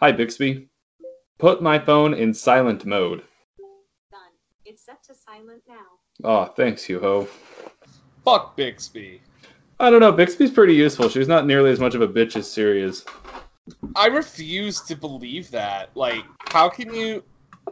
Hi, Bixby. Put my phone in silent mode. Done. It's set to silent now. Oh, thanks, Yuho. Fuck Bixby. I don't know. Bixby's pretty useful. She's not nearly as much of a bitch as Siri is. I refuse to believe that. Like, how can you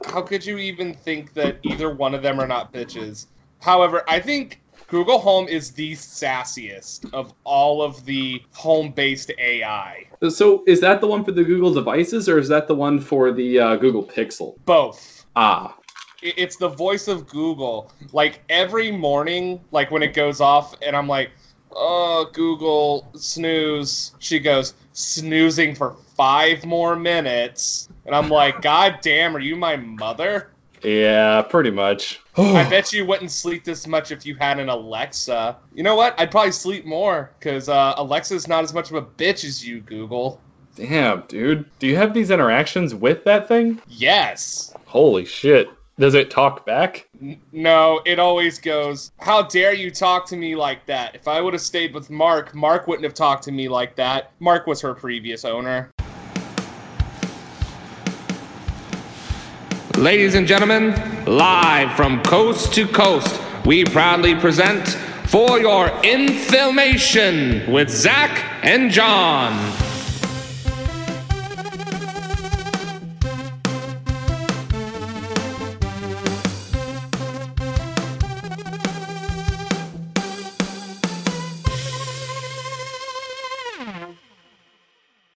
how could you even think that either one of them are not bitches? However, I think Google Home is the sassiest of all of the home-based AI. So, is that the one for the Google devices, or is that the one for the uh, Google Pixel? Both. Ah, It's the voice of Google. Like every morning, like when it goes off, and I'm like, "Oh, Google, snooze." She goes, "Snoozing for five more minutes," and I'm like, "God damn, are you my mother?" Yeah, pretty much. I bet you wouldn't sleep this much if you had an Alexa. You know what? I'd probably sleep more because uh, Alexa's not as much of a bitch as you, Google. Damn, dude. Do you have these interactions with that thing? Yes. Holy shit. Does it talk back? N- no, it always goes, How dare you talk to me like that? If I would have stayed with Mark, Mark wouldn't have talked to me like that. Mark was her previous owner. Ladies and gentlemen, live from coast to coast, we proudly present For Your Information with Zach and John.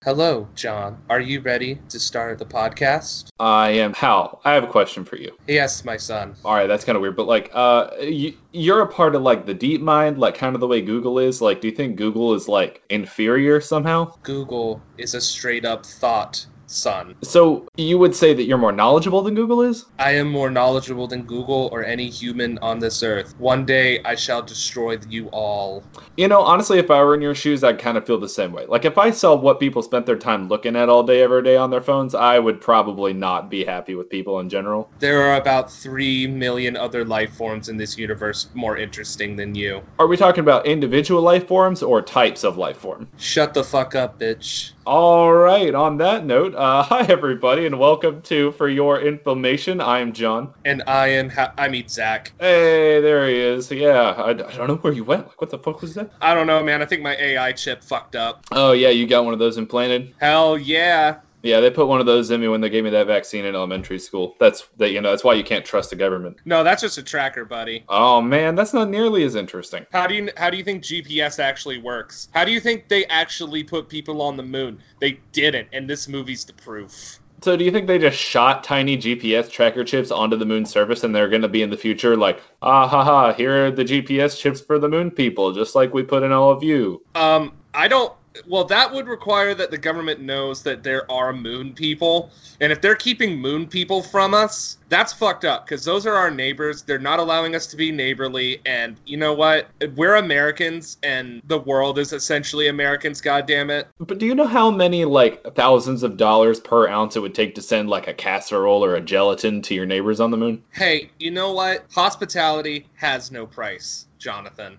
Hello, John. Are you ready to start the podcast? I am. Hal, I have a question for you. Yes, my son. All right, that's kind of weird, but like, uh, you, you're a part of like the deep mind, like kind of the way Google is. Like, do you think Google is like inferior somehow? Google is a straight up thought, son. So you would say that you're more knowledgeable than Google is? I am more knowledgeable than Google or any human on this earth. One day I shall destroy you all. You know, honestly, if I were in your shoes, I'd kind of feel the same way. Like, if I saw what people spent their time looking at all day, every day on their phones, I would probably not be happy with people in general. There are about 3 million other life forms in this universe more interesting than you. Are we talking about individual life forms or types of life form? Shut the fuck up, bitch. All right, on that note, uh, hi everybody, and welcome to For Your Information. I am John. And I am, ha- I mean, Zach. Hey, there he is. Yeah, I, I don't know where you went. Like, what the fuck was that? I don't know, man. I think my AI chip fucked up. Oh, yeah, you got one of those implanted? Hell yeah. Yeah, they put one of those in me when they gave me that vaccine in elementary school. That's that you know, that's why you can't trust the government. No, that's just a tracker, buddy. Oh man, that's not nearly as interesting. How do you how do you think GPS actually works? How do you think they actually put people on the moon? They didn't, and this movie's the proof. So do you think they just shot tiny GPS tracker chips onto the moon surface and they're going to be in the future like, ah ha ha, here are the GPS chips for the moon people, just like we put in all of you? Um, I don't. Well, that would require that the government knows that there are moon people, and if they're keeping moon people from us, that's fucked up. Because those are our neighbors. They're not allowing us to be neighborly, and you know what? We're Americans, and the world is essentially Americans. God damn it! But do you know how many like thousands of dollars per ounce it would take to send like a casserole or a gelatin to your neighbors on the moon? Hey, you know what? Hospitality has no price, Jonathan.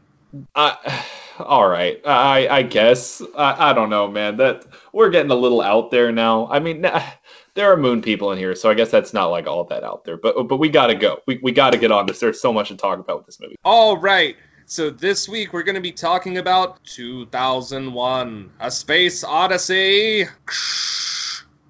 I, all right, I I guess I, I don't know, man. That we're getting a little out there now. I mean, there are moon people in here, so I guess that's not like all that out there. But but we gotta go. We we gotta get on this. There's so much to talk about with this movie. All right. So this week we're going to be talking about 2001: A Space Odyssey.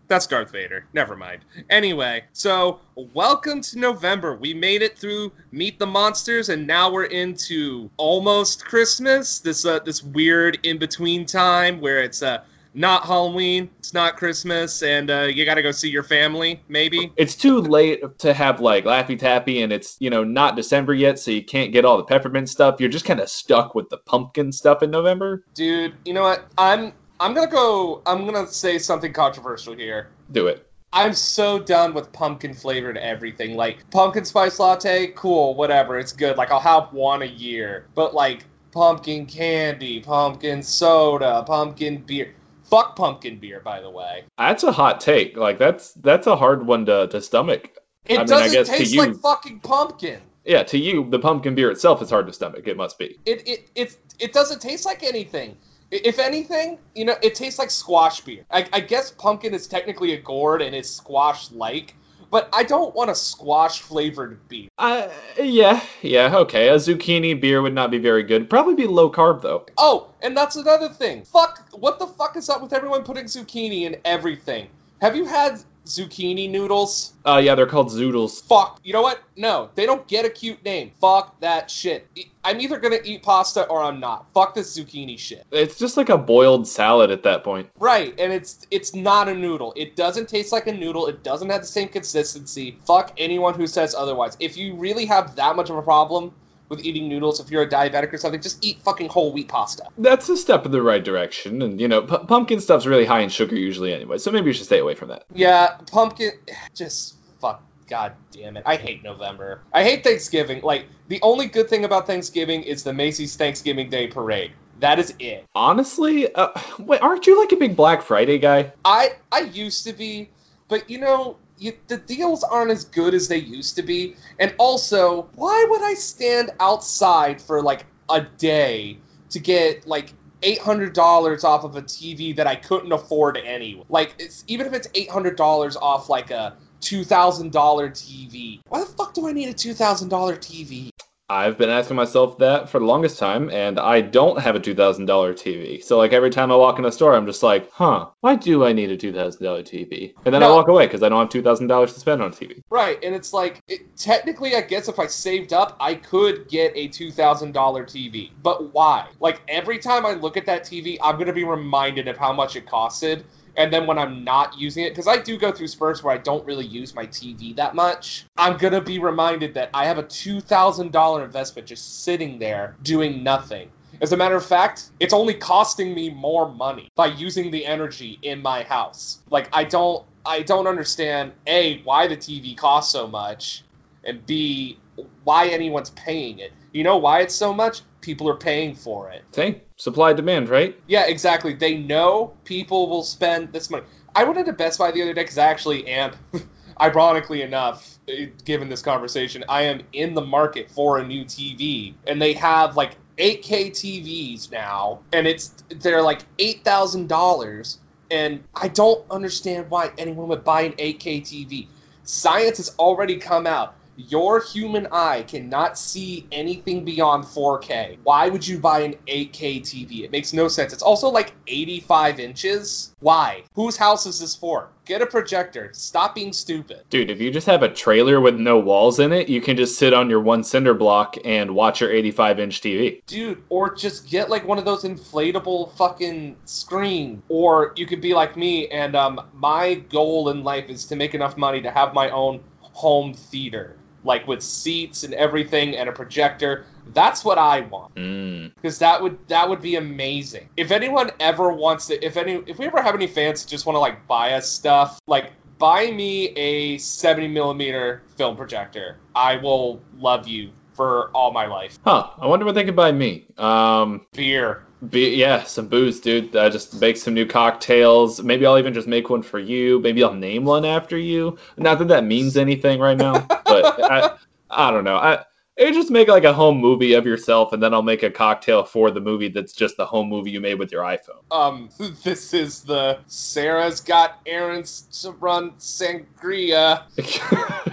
That's Darth Vader. Never mind. Anyway, so welcome to November. We made it through Meet the Monsters, and now we're into almost Christmas. This uh, this weird in between time where it's uh, not Halloween, it's not Christmas, and uh, you got to go see your family. Maybe. It's too late to have like Laffy Taffy, and it's you know not December yet, so you can't get all the peppermint stuff. You're just kind of stuck with the pumpkin stuff in November. Dude, you know what? I'm I'm gonna go. I'm gonna say something controversial here. Do it. I'm so done with pumpkin flavored everything. Like pumpkin spice latte, cool, whatever, it's good. Like I'll have one a year. But like pumpkin candy, pumpkin soda, pumpkin beer. Fuck pumpkin beer, by the way. That's a hot take. Like that's that's a hard one to, to stomach. It I mean, I doesn't guess to taste you- like fucking pumpkin. Yeah, to you, the pumpkin beer itself is hard to stomach. It must be. It it it it doesn't taste like anything. If anything, you know, it tastes like squash beer. I, I guess pumpkin is technically a gourd and is squash like, but I don't want a squash flavored beer. Uh, yeah, yeah, okay. A zucchini beer would not be very good. Probably be low carb though. Oh, and that's another thing. Fuck, what the fuck is up with everyone putting zucchini in everything? Have you had zucchini noodles? Uh, yeah, they're called zoodles. Fuck. You know what? No, they don't get a cute name. Fuck that shit. I'm either gonna eat pasta or I'm not. Fuck this zucchini shit. It's just like a boiled salad at that point. Right, and it's it's not a noodle. It doesn't taste like a noodle. It doesn't have the same consistency. Fuck anyone who says otherwise. If you really have that much of a problem with eating noodles, if you're a diabetic or something, just eat fucking whole wheat pasta. That's a step in the right direction, and you know, pu- pumpkin stuff's really high in sugar usually anyway, so maybe you should stay away from that. Yeah, pumpkin. Just fuck. God damn it. I hate November. I hate Thanksgiving. Like, the only good thing about Thanksgiving is the Macy's Thanksgiving Day Parade. That is it. Honestly, uh, wait, aren't you like a big Black Friday guy? I I used to be, but you know, you, the deals aren't as good as they used to be. And also, why would I stand outside for like a day to get like eight hundred dollars off of a TV that I couldn't afford anyway? Like, it's even if it's eight hundred dollars off like a two thousand dollar TV. Why the fuck do I need a two thousand dollar TV? I've been asking myself that for the longest time, and I don't have a two thousand dollar TV. So like every time I walk in a store, I'm just like, huh, why do I need a two thousand dollar TV? And then I walk away because I don't have two thousand dollars to spend on a TV. Right, and it's like it, technically, I guess if I saved up, I could get a two thousand dollar TV. But why? Like every time I look at that TV, I'm gonna be reminded of how much it costed. And then when I'm not using it, because I do go through spurts where I don't really use my TV that much, I'm gonna be reminded that I have a two thousand dollar investment just sitting there doing nothing. As a matter of fact, it's only costing me more money by using the energy in my house. Like I don't I don't understand A, why the TV costs so much, and B, why anyone's paying it. You know why it's so much? People are paying for it. Hey, supply demand, right? Yeah, exactly. They know people will spend this money. I went into Best Buy the other day because I actually am, ironically enough, eh, given this conversation, I am in the market for a new TV, and they have like 8K TVs now, and it's they're like eight thousand dollars, and I don't understand why anyone would buy an 8K TV. Science has already come out. Your human eye cannot see anything beyond 4K. Why would you buy an 8K TV? It makes no sense. It's also like 85 inches. Why? Whose house is this for? Get a projector. Stop being stupid. Dude, if you just have a trailer with no walls in it, you can just sit on your one cinder block and watch your 85 inch TV. Dude, or just get like one of those inflatable fucking screens. Or you could be like me, and um, my goal in life is to make enough money to have my own home theater, like with seats and everything and a projector. That's what I want. Mm. because that would that would be amazing. If anyone ever wants to, if any, if we ever have any fans that just want to like buy us stuff, like buy me a seventy millimeter film projector. I will love you for all my life. Huh, I wonder what they could buy me. Um, Beer. Be, yeah, some booze, dude. Uh, just make some new cocktails. Maybe I'll even just make one for you. Maybe I'll name one after you. Not that that means anything right now, but I, I don't know. I, it just make like a home movie of yourself, and then I'll make a cocktail for the movie that's just the home movie you made with your iPhone. Um, this is the Sarah's got errands to run sangria.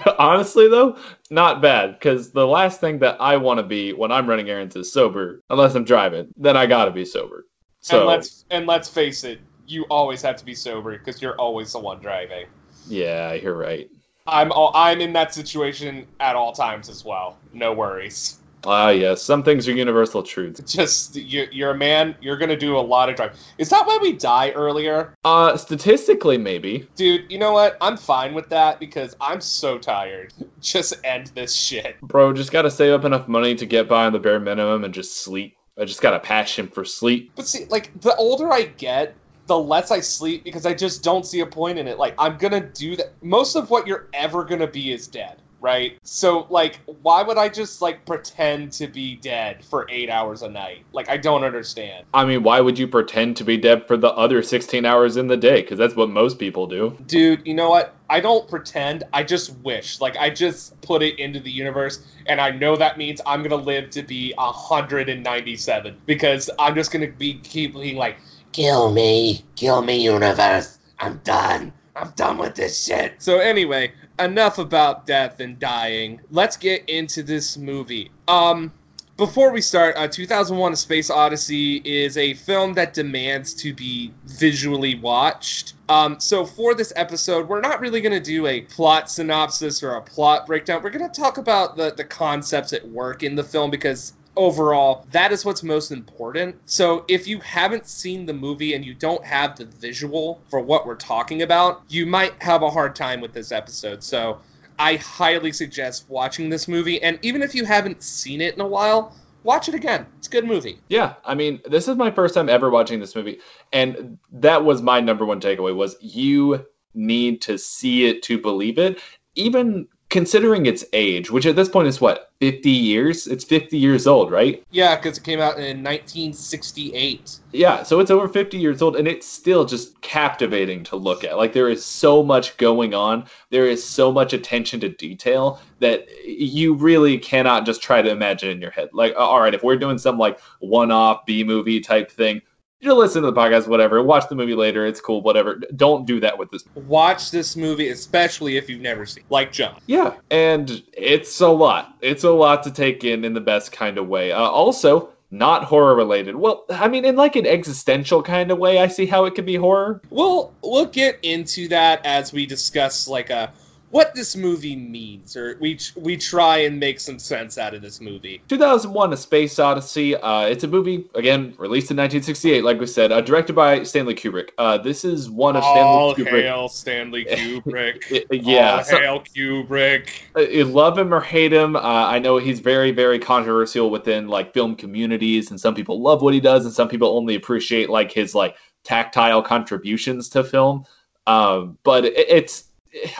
Honestly, though, not bad because the last thing that I want to be when I'm running errands is sober, unless I'm driving. Then I gotta be sober. So and let's and let's face it, you always have to be sober because you're always the one driving. yeah, you're right. I'm all, I'm in that situation at all times as well. No worries. Ah, yes, some things are universal truths. Just you, you're a man. You're gonna do a lot of driving. Is that why we die earlier, Uh, statistically, maybe. dude? You know what? I'm fine with that because I'm so tired. Just end this shit. Bro, just gotta save up enough money to get by on the bare minimum and just sleep. I just got a passion for sleep. But see, like the older I get, the less I sleep because I just don't see a point in it. Like I'm gonna do that. Most of what you're ever gonna be is dead. right? So like why would I just like pretend to be dead for 8 hours a night? Like I don't understand. I mean, why would you pretend to be dead for the other 16 hours in the day? Because that's what most people do. Dude, you know what? I don't pretend. I just wish. Like I just put it into the universe and I know that means I'm going to live to be 197 because I'm just going to be keep being like Kill me. Kill me, universe. I'm done. I'm done with this shit. So anyway, enough about death and dying. Let's get into this movie. Um before we start, uh, 2001: A Space Odyssey is a film that demands to be visually watched. Um, so for this episode, we're not really going to do a plot synopsis or a plot breakdown. We're going to talk about the the concepts at work in the film because overall, that is what's most important. So if you haven't seen the movie and you don't have the visual for what we're talking about, you might have a hard time with this episode. So I highly suggest watching this movie. And even if you haven't seen it in a while, watch it again. It's a good movie. Yeah, I mean, this is my first time ever watching this movie, and that was my number one takeaway: was you need to see it to believe it. Even considering its age, which at this point is what, 50 years? It's 50 years old, right? Yeah, because it came out in 1968. Yeah, so it's over 50 years old and it's still just captivating to look at. Like there is so much going on. There is so much attention to detail that you really cannot just try to imagine in your head. Like all right, if we're doing some like one-off B-movie type thing, you listen to the podcast, whatever. Watch the movie later. It's cool, whatever. Don't do that with this. Watch this movie, especially if you've never seen, like John. Yeah, and it's a lot. It's a lot to take in in the best kind of way. Uh, also, not horror related. Well, I mean, in like an existential kind of way, I see how it could be horror. We'll we'll get into that as we discuss like a what this movie means, or we we try and make some sense out of this movie. 2001: A Space Odyssey. Uh, it's a movie again released in 1968, like we said, uh, directed by Stanley Kubrick. Uh, this is one of All Stanley Kubrick. hail Stanley Kubrick. yeah, All so- hail Kubrick. love him or hate him. Uh, I know he's very, very controversial within like film communities, and some people love what he does, and some people only appreciate like his like tactile contributions to film. Um, but it, it's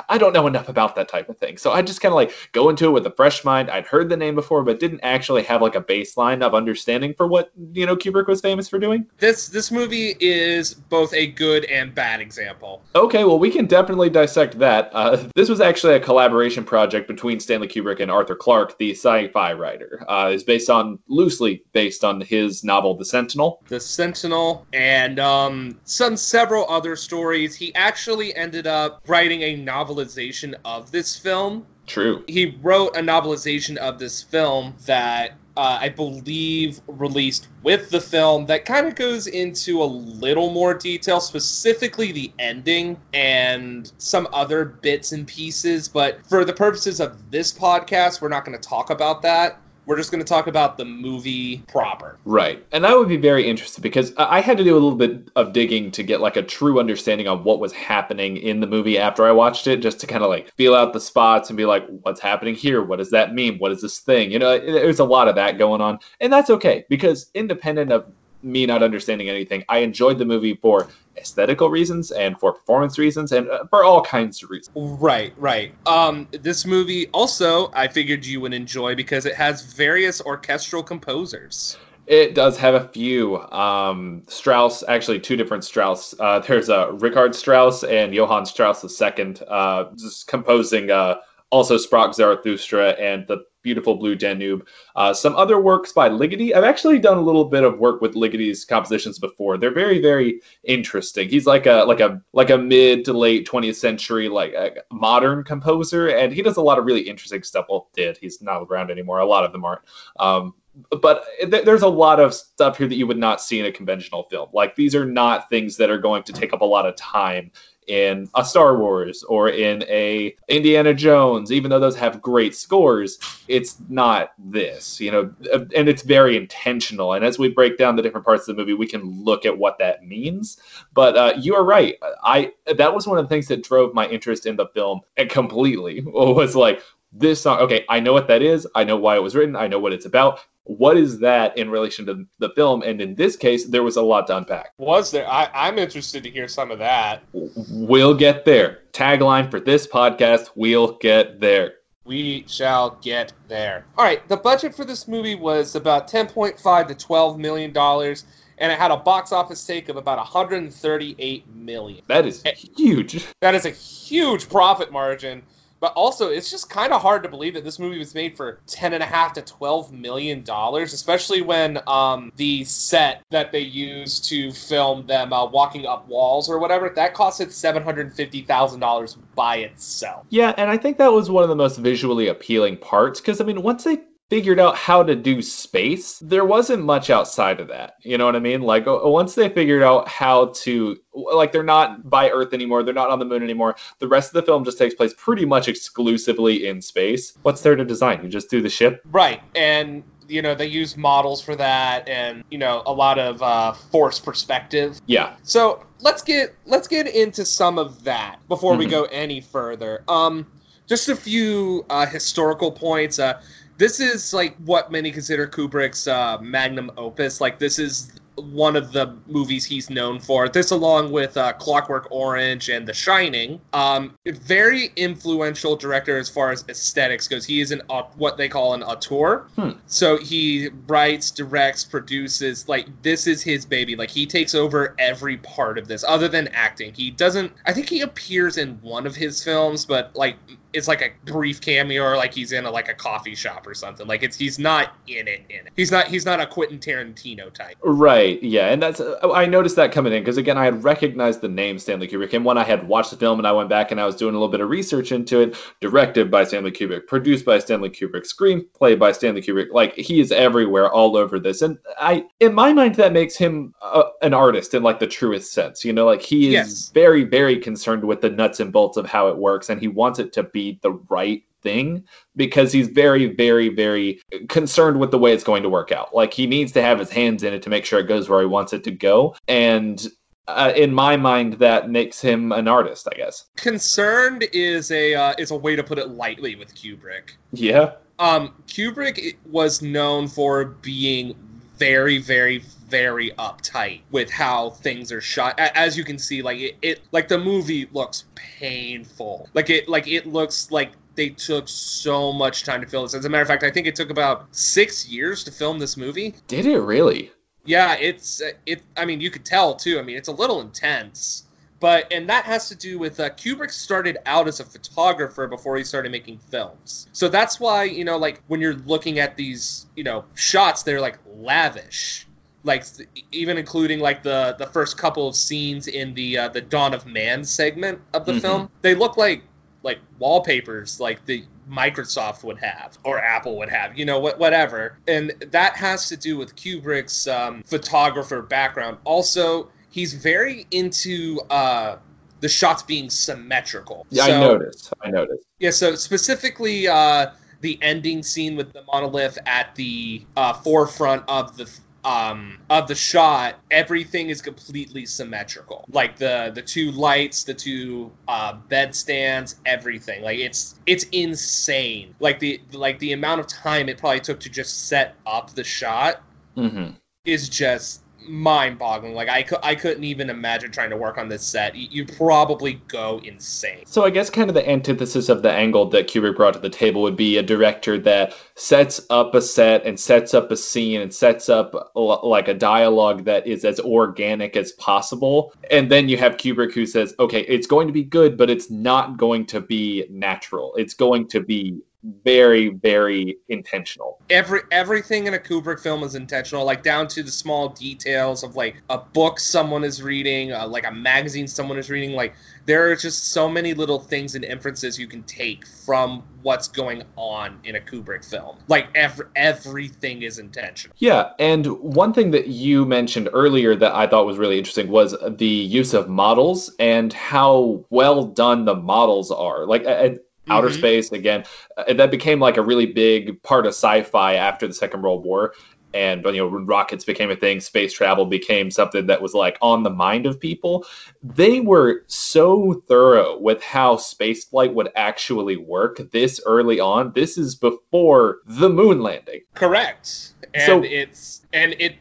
I don't know enough about that type of thing, so I just kind of like go into it with a fresh mind. I'd heard the name before, but didn't actually have like a baseline of understanding for what you know Kubrick was famous for doing. This this movie is both a good and bad example. Okay, well, we can definitely dissect that. Uh, this was actually a collaboration project between Stanley Kubrick and Arthur Clarke, the sci-fi writer. Uh, it's based on loosely based on his novel *The Sentinel*. The Sentinel and um, some several other stories. He actually ended up writing a novelization of this film. True. He wrote a novelization of this film that uh, I believe released with the film that kind of goes into a little more detail, specifically the ending and some other bits and pieces. But for the purposes of this podcast, we're not going to talk about that. We're just going to talk about the movie proper. Right. And I would be very interested because I had to do a little bit of digging to get like a true understanding of what was happening in the movie after I watched it, just to kind of like feel out the spots and be like, what's happening here? What does that mean? What is this thing? You know, there's a lot of that going on. And that's okay because independent of me not understanding anything, I enjoyed the movie for aesthetical reasons and for performance reasons and uh, for all kinds of reasons. Right, right. Um, this movie also I figured you would enjoy because it has various orchestral composers. It does have a few. Um, Strauss, actually, two different Strauss. Uh, there's uh, Richard Strauss and Johann Strauss II, uh, just composing uh, also Sprach Zarathustra and the beautiful Blue Danube. Uh, some other works by Ligeti. I've actually done a little bit of work with Ligeti's compositions before. They're very, very interesting. He's like a like a like a mid to late 20th century like uh, modern composer, and he does a lot of really interesting stuff. Well, did he's not around anymore. A lot of them aren't. Um, but th- there's a lot of stuff here that you would not see in a conventional film. Like these are not things that are going to take up a lot of time in a Star Wars or in a Indiana Jones, even though those have great scores, it's not this, you know, and it's very intentional. And as we break down the different parts of the movie, we can look at what that means. But uh, you are right. I that was one of the things that drove my interest in the film completely. Was like this song. Okay, I know what that is. I know why it was written. I know what it's about. What is that in relation to the film? And in this case, there was a lot to unpack. Was there? I, I'm interested to hear some of that. We'll get there. Tagline for this podcast: We'll get there. We shall get there. All right, the budget for this movie was about 10.5 to 12 million dollars and it had a box office take of about 138 million. That is eh. huge. That is a huge profit margin. But also, it's just kind of hard to believe that this movie was made for ten and a half to twelve million dollars, especially when um, the set that they used to film them uh, walking up walls or whatever that costed seven hundred fifty thousand dollars by itself. Yeah, and I think that was one of the most visually appealing parts because I mean, once they figured out how to do space, there wasn't much outside of that. You know what I mean? Like once they figured out how to like they're not by Earth anymore, they're not on the moon anymore. The rest of the film just takes place pretty much exclusively in space. What's there to design? You just do the ship. Right, and you know they use models for that, and you know a lot of uh, force perspective. Yeah. So let's get let's get into some of that before we Mhm. go any further. Um, just a few uh, historical points. Uh, this is like what many consider Kubrick's uh, magnum opus. Like this is one of the movies he's known for. This, along with uh, Clockwork Orange and The Shining, um, very influential director as far as aesthetics goes. He is an au- what they call an auteur. Hmm. So he writes, directs, produces. Like this is his baby. Like he takes over every part of this, other than acting. He doesn't. I think he appears in one of his films, but like it's like a brief cameo or like he's in a, like a coffee shop or something. Like it's he's not in it. In it. He's not. He's not a Quentin Tarantino type. Right, yeah, and that's uh, I noticed that coming in because again I had recognized the name Stanley Kubrick, and when I had watched the film and I went back and I was doing a little bit of research into it, directed by Stanley Kubrick, produced by Stanley Kubrick, screenplay by Stanley Kubrick, like he is everywhere, all over this, and I, in my mind, that makes him uh, an artist in like the truest sense, you know, like he is Yes. very, very concerned with the nuts and bolts of how it works, and he wants it to be the right thing because he's very very very concerned with the way it's going to work out. Like he needs to have his hands in it to make sure it goes where he wants it to go. And uh, in my mind that makes him an artist i guess. Concerned is a uh, is a way to put it lightly with Kubrick. yeah. Um, Kubrick was known for being very, very, very uptight with how things are shot. As you can see, like it, it like the movie looks painful. Like it, like it looks like they took so much time to film this. As a matter of fact, I think it took about six years to film this movie. did it really Yeah, it's uh, it. I mean, you could tell too. I mean, it's a little intense, but and that has to do with uh, Kubrick started out as a photographer before he started making films. So that's why you know, like when you're looking at these, you know, shots, they're like lavish. Like even including like the the first couple of scenes in the uh, the Dawn of Man segment of the Mhm. film, they look like like wallpapers like the Microsoft would have or Apple would have, you know, what whatever. And that has to do with Kubrick's um, photographer background. Also, he's very into uh, the shots being symmetrical. yeah So- i noticed i noticed yeah, so specifically uh, the ending scene with the monolith at the uh, forefront of the um, of the shot, everything is completely symmetrical. Like the the two lights, the two uh, bed stands, everything. Like it's it's insane. Like the like the amount of time it probably took to just set up the shot hmm is just mind-boggling. Like I could I couldn't even imagine trying to work on this set. You, you'd probably go insane. So I guess kind of the antithesis of the angle that Kubrick brought to the table would be a director that sets up a set and sets up a scene and sets up l- like a dialogue that is as organic as possible. And then you have Kubrick who says, "Okay, it's going to be good, but it's not going to be natural. It's going to be very very intentional." every everything in a Kubrick film is intentional, like down to the small details of like a book someone is reading, uh, like a magazine someone is reading. Like there are just so many little things and inferences you can take from what's going on in a Kubrick film. Like every everything is intentional. Yeah, and one thing that you mentioned earlier that I thought was really interesting was the use of models and how well done the models are. Like at outer Mhm. space again, uh, that became like a really big part of sci-fi after the Second World War. And you know, when rockets became a thing, space travel became something that was like on the mind of people. They were so thorough with how space flight would actually work this early on. This is before the moon landing. Correct. And So- it's and it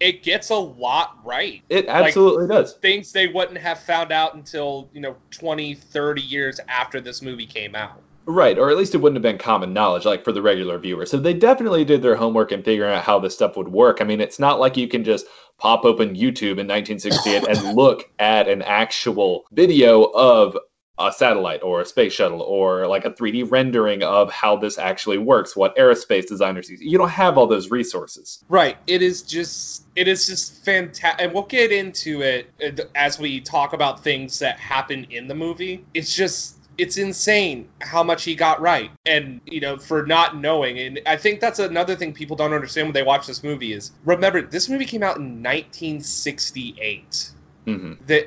it gets a lot right. It absolutely does. Things they wouldn't have found out until, you know, 20, 30 years after this movie came out. Right, or at least it wouldn't have been common knowledge, like for the regular viewer. So they definitely did their homework in figuring out how this stuff would work. I mean, it's not like you can just pop open YouTube in 1968 and look at an actual video of a satellite or a space shuttle or like a 3D rendering of how this actually works, what aerospace designers use. You don't have all those resources. Right. It is just it is just fantastic, and we'll get into it uh, as we talk about things that happen in the movie. It's just it's insane how much he got right and you know for not knowing and i think that's another thing people don't understand when they watch this movie is remember this movie came out in 1968 hmm that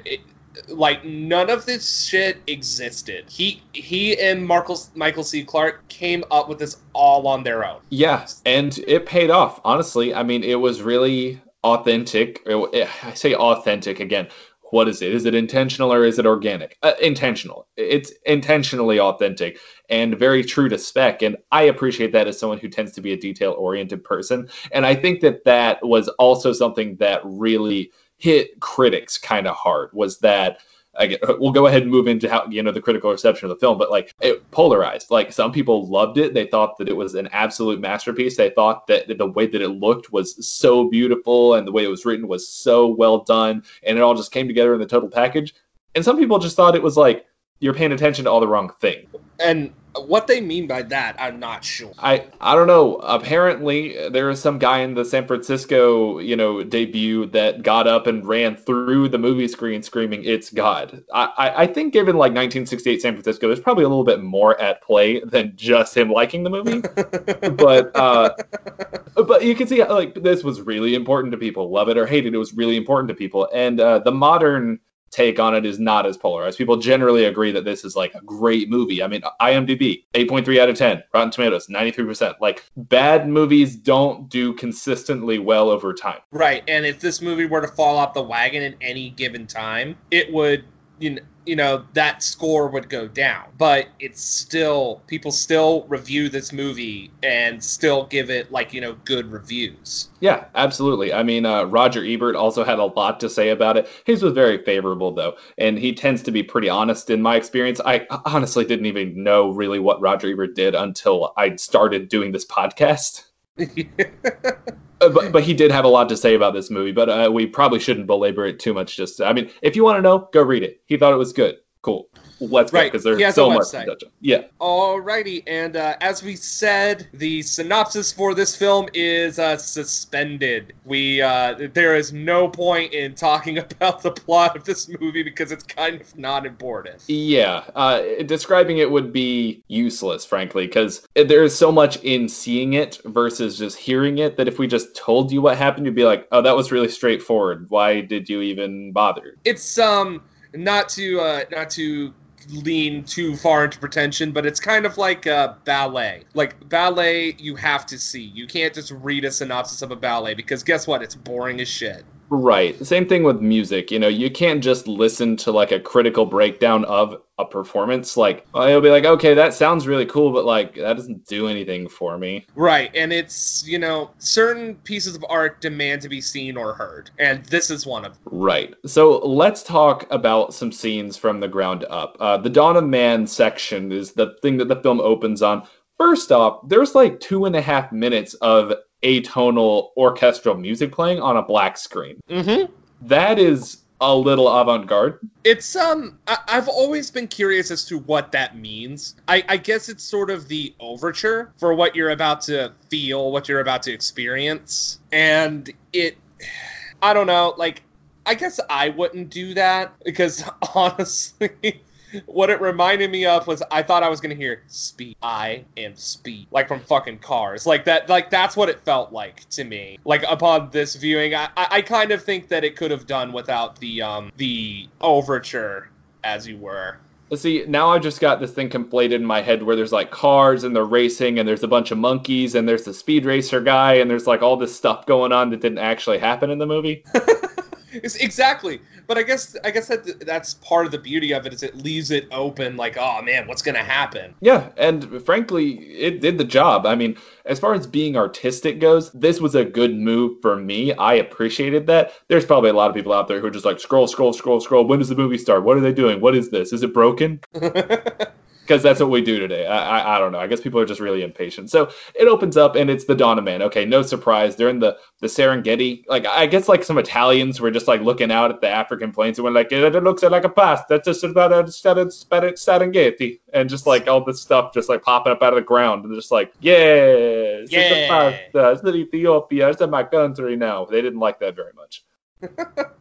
like none of this shit existed he he and Michael Michael C Clarke came up with this all on their own Yeah, and it paid off. Honestly, I mean, it was really authentic. It- I say authentic again. What is it? Is it intentional or is it organic? Uh, intentional. It's intentionally authentic and very true to spec. And I appreciate that as someone who tends to be a detail oriented person. And I think that that was also something that really hit critics kind of hard. Was that I get, uh, we'll go ahead and move into how you know the critical reception of the film, but like it polarized. Like some people loved it; they thought that it was an absolute masterpiece. They thought that the way that it looked was so beautiful, and the way it was written was so well done, and it all just came together in the total package. And some people just thought it was like you're paying attention to all the wrong thing. and what they mean by that i'm not sure I I don't know. Apparently, there was some guy in the San Francisco, you know, debut that got up and ran through the movie screen screaming, "It's God." I I, I think, given like 1968 San Francisco, there's probably a little bit more at play than just him liking the movie. but uh, but you can see like this was really important to people. Love it or hate it, it was really important to people. And uh, the modern take on it is not as polarized. People generally agree that this is like a great movie. I mean, IMDb 8.3 out of 10, Rotten Tomatoes 93%. Like bad movies don't do consistently well over time. Right, and if this movie were to fall off the wagon at any given time, it would, you know, you know, that score would go down. But it's still people still review this movie and still give it like you know good reviews. Yeah, absolutely. I mean, uh, Roger Ebert also had a lot to say about it. His was very favorable, though, and he tends to be pretty honest in my experience. I honestly didn't even know really what Roger Ebert did until I started doing this podcast. Uh, but, but he did have a lot to say about this movie, but uh, we probably shouldn't belabor it too much. Just, I mean, if you want to know, go read it. He thought it was good. Cool. Let's go Right, because there's so much website. to touch on. Yeah. Alrighty, and uh, as we said, the synopsis for this film is uh, suspended. We uh, there is no point in talking about the plot of this movie because it's kind of not important. Yeah, uh, describing it would be useless, frankly, because there is so much in seeing it versus just hearing it that if we just told you what happened, you'd be like, "Oh, that was really straightforward. Why did you even bother?" It's um not to uh, not to lean too far into pretension, but it's kind of like a ballet. Like ballet, you have to see. You can't just read a synopsis of a ballet because guess what? It's boring as shit. Right. Same thing with music. You know, you can't just listen to like a critical breakdown of a performance. Like, you'll be like, "Okay, that sounds really cool, but like that doesn't do anything for me." Right, and it's you know certain pieces of art demand to be seen or heard, and this is one of them. Right. So let's talk about some scenes from the ground up. Uh, the Dawn of Man section is the thing that the film opens on. First off, there's like two and a half minutes of atonal orchestral music playing on a black screen. Mm-hmm. That is a little avant-garde. It's um, I- I've always been curious as to what that means. I-, I guess it's sort of the overture for what you're about to feel, what you're about to experience, and it, I don't know, like. I guess I wouldn't do that because honestly, what it reminded me of was I thought I was gonna hear speed. I am speed, like from fucking Cars, like that. Like that's what it felt like to me. Like upon this viewing, I I, I kind of think that it could have done without the um the overture, as you were. Let's see, now I've just got this thing conflated in my head where there's like cars and they're racing and there's a bunch of monkeys and there's the speed racer guy and there's like all this stuff going on that didn't actually happen in the movie. It's exactly, but I guess I guess that that's part of the beauty of it is it leaves it open. Like, oh man, what's gonna happen? Yeah, and frankly, it did the job. I mean, as far as being artistic goes, this was a good move for me. I appreciated that. There's probably a lot of people out there who are just like scroll, scroll, scroll, scroll. When does the movie start? What are they doing? What is this? Is it broken? because that's what we do today. I, I I don't know. I guess people are just really impatient. So it opens up and it's the dawn of man. Okay, no surprise. They're in the the Serengeti. Like I guess like some Italians were just like looking out at the African plains and were like, it, it looks like a pass. That's just about a Serengeti, and just like all this stuff just like popping up out of the ground and just like, yeah, it's a pasta. It's in Ethiopia. It's in my country now. They didn't like that very much.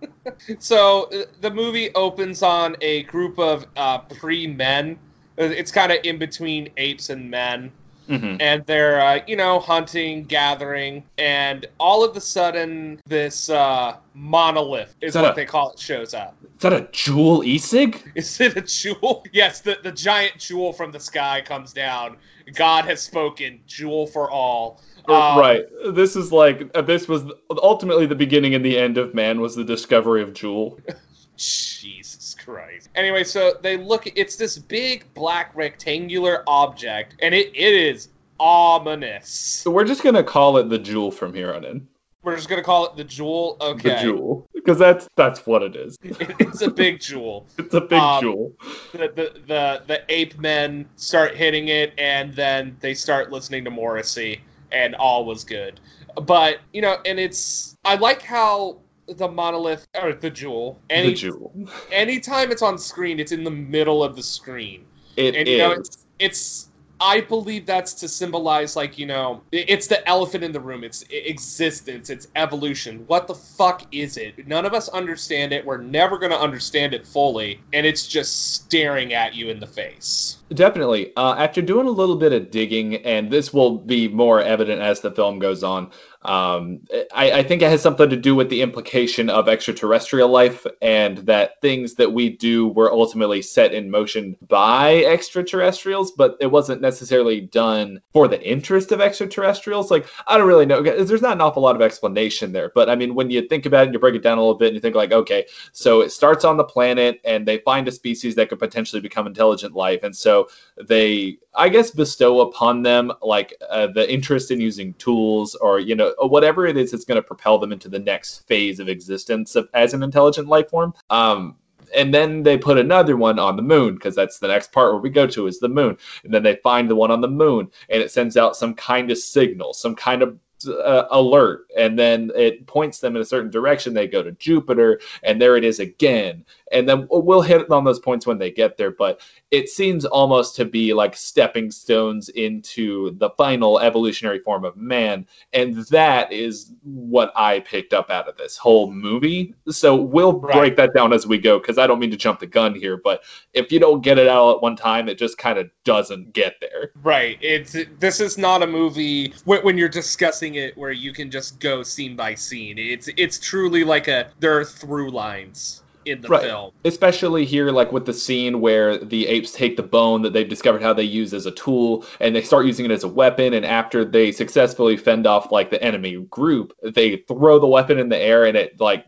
So uh, the movie opens on a group of uh, pre-men. Uh, It's kind of in between apes and men, Mm-hmm. and they're uh, you know hunting, gathering, and all of a sudden this uh, monolith is Is what a- they call it shows up. Is that a jewel Isig? Is it a jewel? Yes, the, the giant jewel from the sky comes down. God has spoken, jewel for all. Um, right. This is like uh, this was ultimately the beginning and the end of man was the discovery of jewel. Jesus Christ. Anyway, so they look, it's this big black rectangular object, and it, it is ominous. So we're just gonna call it the jewel from here on in. We're just going to call it the jewel. Okay. The jewel, because that's that's what it is. it's a big jewel. It's a big Um, jewel. The, the, the, the ape men start hitting it, and then they start listening to Morrissey, and all was good. But, you know, and it's, I like how the monolith, or the jewel, any, the jewel. anytime it's on screen, it's in the middle of the screen. It and you know it's it's i believe that's to symbolize like you know it's the elephant in the room. It's existence. It's evolution. What the fuck is it? None of us understand it. We're never going to understand it fully. And it's just staring at you in the face. Definitely. Uh, after doing a little bit of digging, and this will be more evident as the film goes on, um, I, I think it has something to do with the implication of extraterrestrial life and that things that we do were ultimately set in motion by extraterrestrials, but it wasn't necessarily done for the interest of extraterrestrials. Like, I don't really know. There's not an awful lot of explanation there, but I mean, when you think about it and you break it down a little bit and you think, like, okay, so it starts on the planet and they find a species that could potentially become intelligent life. And so they, I guess, bestow upon them like uh, the interest in using tools or, you know, whatever it is that's going to propel them into the next phase of existence of, as an intelligent life form. Um, and then they put another one on the moon because that's the next part where we go to is the moon. And then they find the one on the moon and it sends out some kind of signal, some kind of uh, alert and then it points them in a certain direction they go to jupiter and there it is again and then we'll hit on those points when they get there but it seems almost to be like stepping stones into the final evolutionary form of man. And that is what i picked up out of this whole movie. So we'll Right. break that down as we go because i don't mean to jump the gun here but if you don't get it out at one time it just kind of doesn't get there. Right. It's this is not a movie when, when you're discussing it where you can just go scene by scene. It's it's truly like a there are through lines in the Right. film especially here like with the scene where the apes take the bone that they've discovered how they use as a tool and they start using it as a weapon and after they successfully fend off like the enemy group they throw the weapon in the air and it like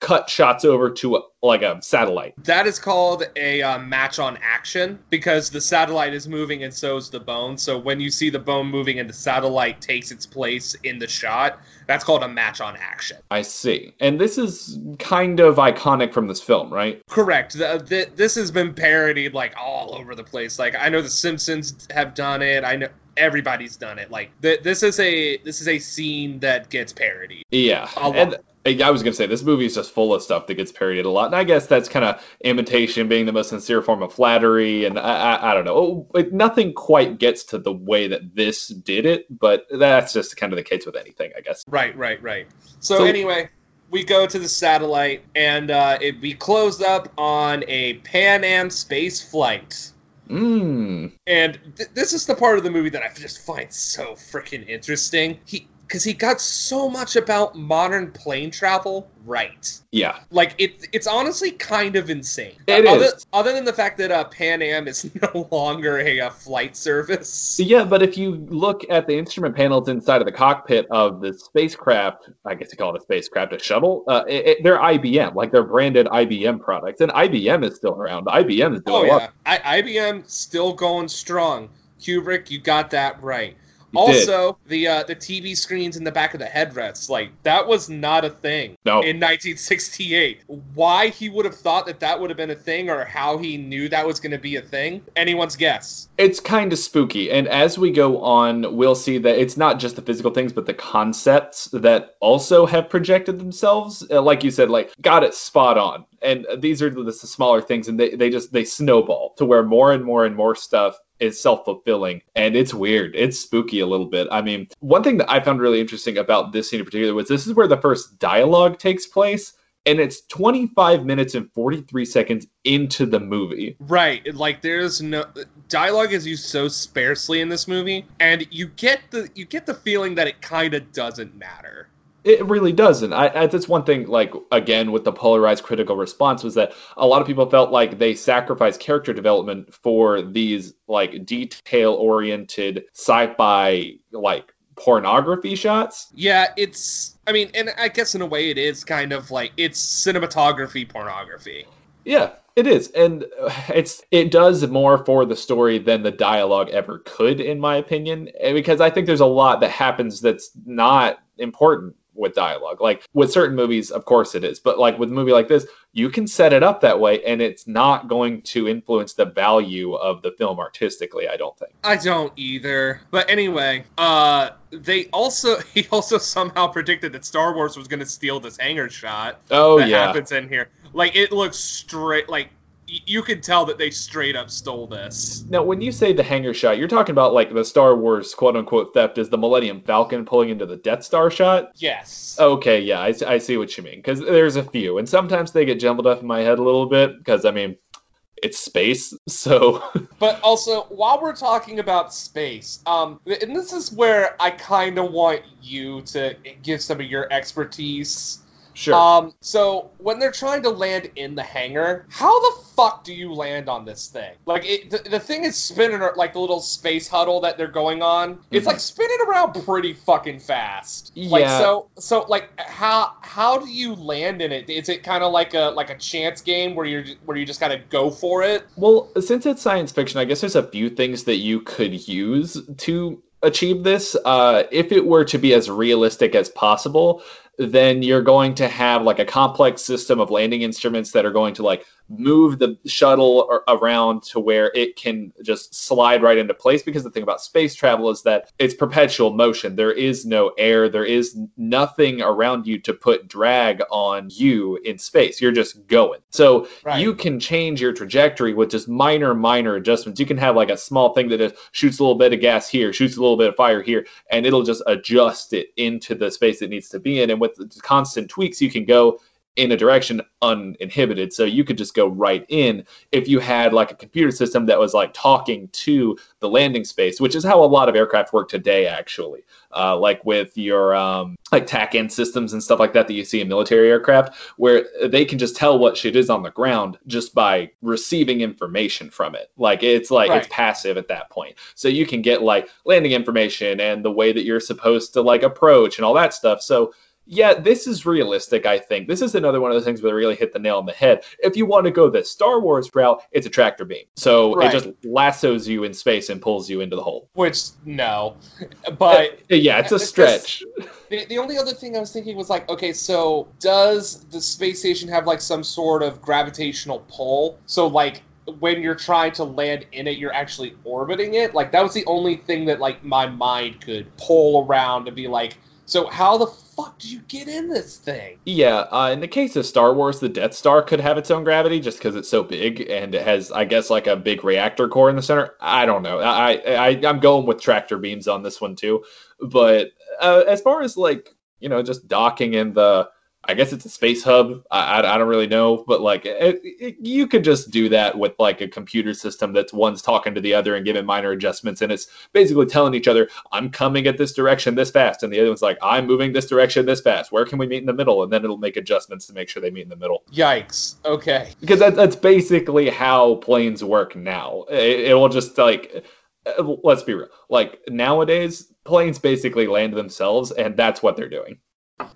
cut shots over to a, like a satellite That is called a uh, match on action because the satellite is moving and so is the bone. So when you see the bone moving and the satellite takes its place in the shot, that's called a match on action. i see and this is kind of iconic from this film right Correct. The, the, this has been parodied like all over the place. Like I know the Simpsons have done it. I know everybody's done it. Like th- this is a this is a scene that gets parodied. yeah and I was gonna say this movie is just full of stuff that gets parodied a lot, and I guess that's kind of imitation being the most sincere form of flattery, and I, I, I don't know, Oh, it, nothing quite gets to the way that this did it, but that's just kind of the case with anything, I guess. Right, right, right. So, So- anyway, we go to the satellite and uh, it, we close up on a Pan Am space flight. Mmm. And th- this is the part of the movie that I just find so freaking interesting. He because he got so much about modern plane travel right. Yeah. Like it, it's honestly kind of insane. It other, is. other than the fact that uh, Pan Am is no longer a, uh flight service. Yeah, but if you look at the instrument panels inside of the cockpit of the spacecraft, I guess you call it a spacecraft, a shuttle, uh, it, it- they're IBM, like they're branded IBM products, and IBM is still around. IBM is doing Oh a yeah, I, IBM still going strong. Kubrick, you got that right. Also, the uh, the TV screens in the back of the headrests, like that was not a thing No. in 1968. Why he would have thought that that would have been a thing, or how he knew that was going to be a thing, anyone's guess. It's kind of spooky. And as we go on, we'll see that it's not just the physical things, but the concepts that also have projected themselves. Uh, like you said, like, got it spot on. And these are the, the smaller things, and they, they just they snowball to where more and more and more stuff is self-fulfilling and it's weird. It's spooky a little bit. I mean one thing that i found really interesting about this scene in particular was this is where the first dialogue takes place and it's 25 minutes and 43 seconds into the movie. Right, like there's no dialogue is used so sparsely in this movie, and you get the you get the feeling that it kind of doesn't matter. It really doesn't. I, I that's one thing. Like again, with the polarized critical response, was that a lot of people felt like they sacrificed character development for these like detail-oriented sci-fi like pornography shots. Yeah, it's. I mean, and I guess in a way it is kind of like it's cinematography pornography. Yeah, it is, and it's it does more for the story than the dialogue ever could, in my opinion. eh, Because I think there's a lot that happens that's not important with dialogue. Like with certain movies, of course it is, but like with a movie like this, you can set it up that way, and it's not going to influence the value of the film artistically. I don't think. I don't either. But anyway, uh they also he also somehow predicted that Star Wars was going to steal this hangar shot Oh that yeah, happens in here. Like it looks straight like you can tell that they straight up stole this. Now, when you say the hangar shot, you're talking about like the Star Wars quote unquote theft is the Millennium Falcon pulling into the Death Star shot. Yes. Okay, yeah, I, I see what you mean. Because there's a few, and sometimes they get jumbled up in my head a little bit. Because I mean, it's space, so But also, while we're talking about space, um, and this is where I kind of want you to give some of your expertise. Sure. Um, so when they're trying to land in the hangar, how the fuck do you land on this thing? Like, it, the, the thing is spinning like the little space huddle that they're going on. It's Mhm. like spinning around pretty fucking fast. Like, Yeah. so, so like, how how do you land in it? Is it kind of like a like a chance game where you're where you just gotta go for it? Well, since it's science fiction, I guess there's a few things that you could use to achieve this. Uh, if it were to be as realistic as possible, then you're going to have like a complex system of landing instruments that are going to like move the shuttle ar- around to where it can just slide right into place because the thing about space travel is that it's perpetual motion. There is no air. There is nothing around you to put drag on you in space. You're just going. So Right. you can change your trajectory with just minor minor adjustments. You can have like a small thing that just shoots a little bit of gas here shoots a little bit of fire here and it'll just adjust it into the space it needs to be in. And with constant tweaks you can go in a direction uninhibited. So you could just go right in if you had like a computer system that was like talking to the landing space, which is how a lot of aircraft work today, actually. Uh, like with your um, like TACAN systems and stuff like that that you see in military aircraft, where they can just tell what shit is on the ground just by receiving information from it. Like it's like it's passive at that point. So you can get like landing information and the way that you're supposed to like approach and all that stuff. So yeah, this is realistic, I think. This is another one of those things where they really hit the nail on the head. If you want to go the Star Wars route, it's a tractor beam. So Right. it just lassos you in space and pulls you into the hole. Which no, but Uh, yeah, it's a stretch. the, the only other thing I was thinking was like, okay, so does the space station have like some sort of gravitational pull? So like when you're trying to land in it, you're actually orbiting it. Like that was the only thing that like my mind could pull around to be like, so how the fuck do you get in this thing? Yeah, uh, in the case of Star Wars, the Death Star could have its own gravity just because it's so big and it has, I guess, like a big reactor core in the center. I don't know. I, I I'm going with tractor beams on this one too. But uh, as far as like you know, just docking in the, I guess it's a space hub. I, I, I don't really know, but like it, it, you could just do that with like a computer system that's one's talking to the other and giving minor adjustments, and it's basically telling each other, "I'm coming at this direction this fast," and the other one's like, "I'm moving this direction this fast. Where can we meet in the middle?" And then it'll make adjustments to make sure they meet in the middle. Yikes. Okay. Because that, that's basically how planes work now. It, it will just like, let's be real. Like nowadays, planes basically land themselves, and that's what they're doing.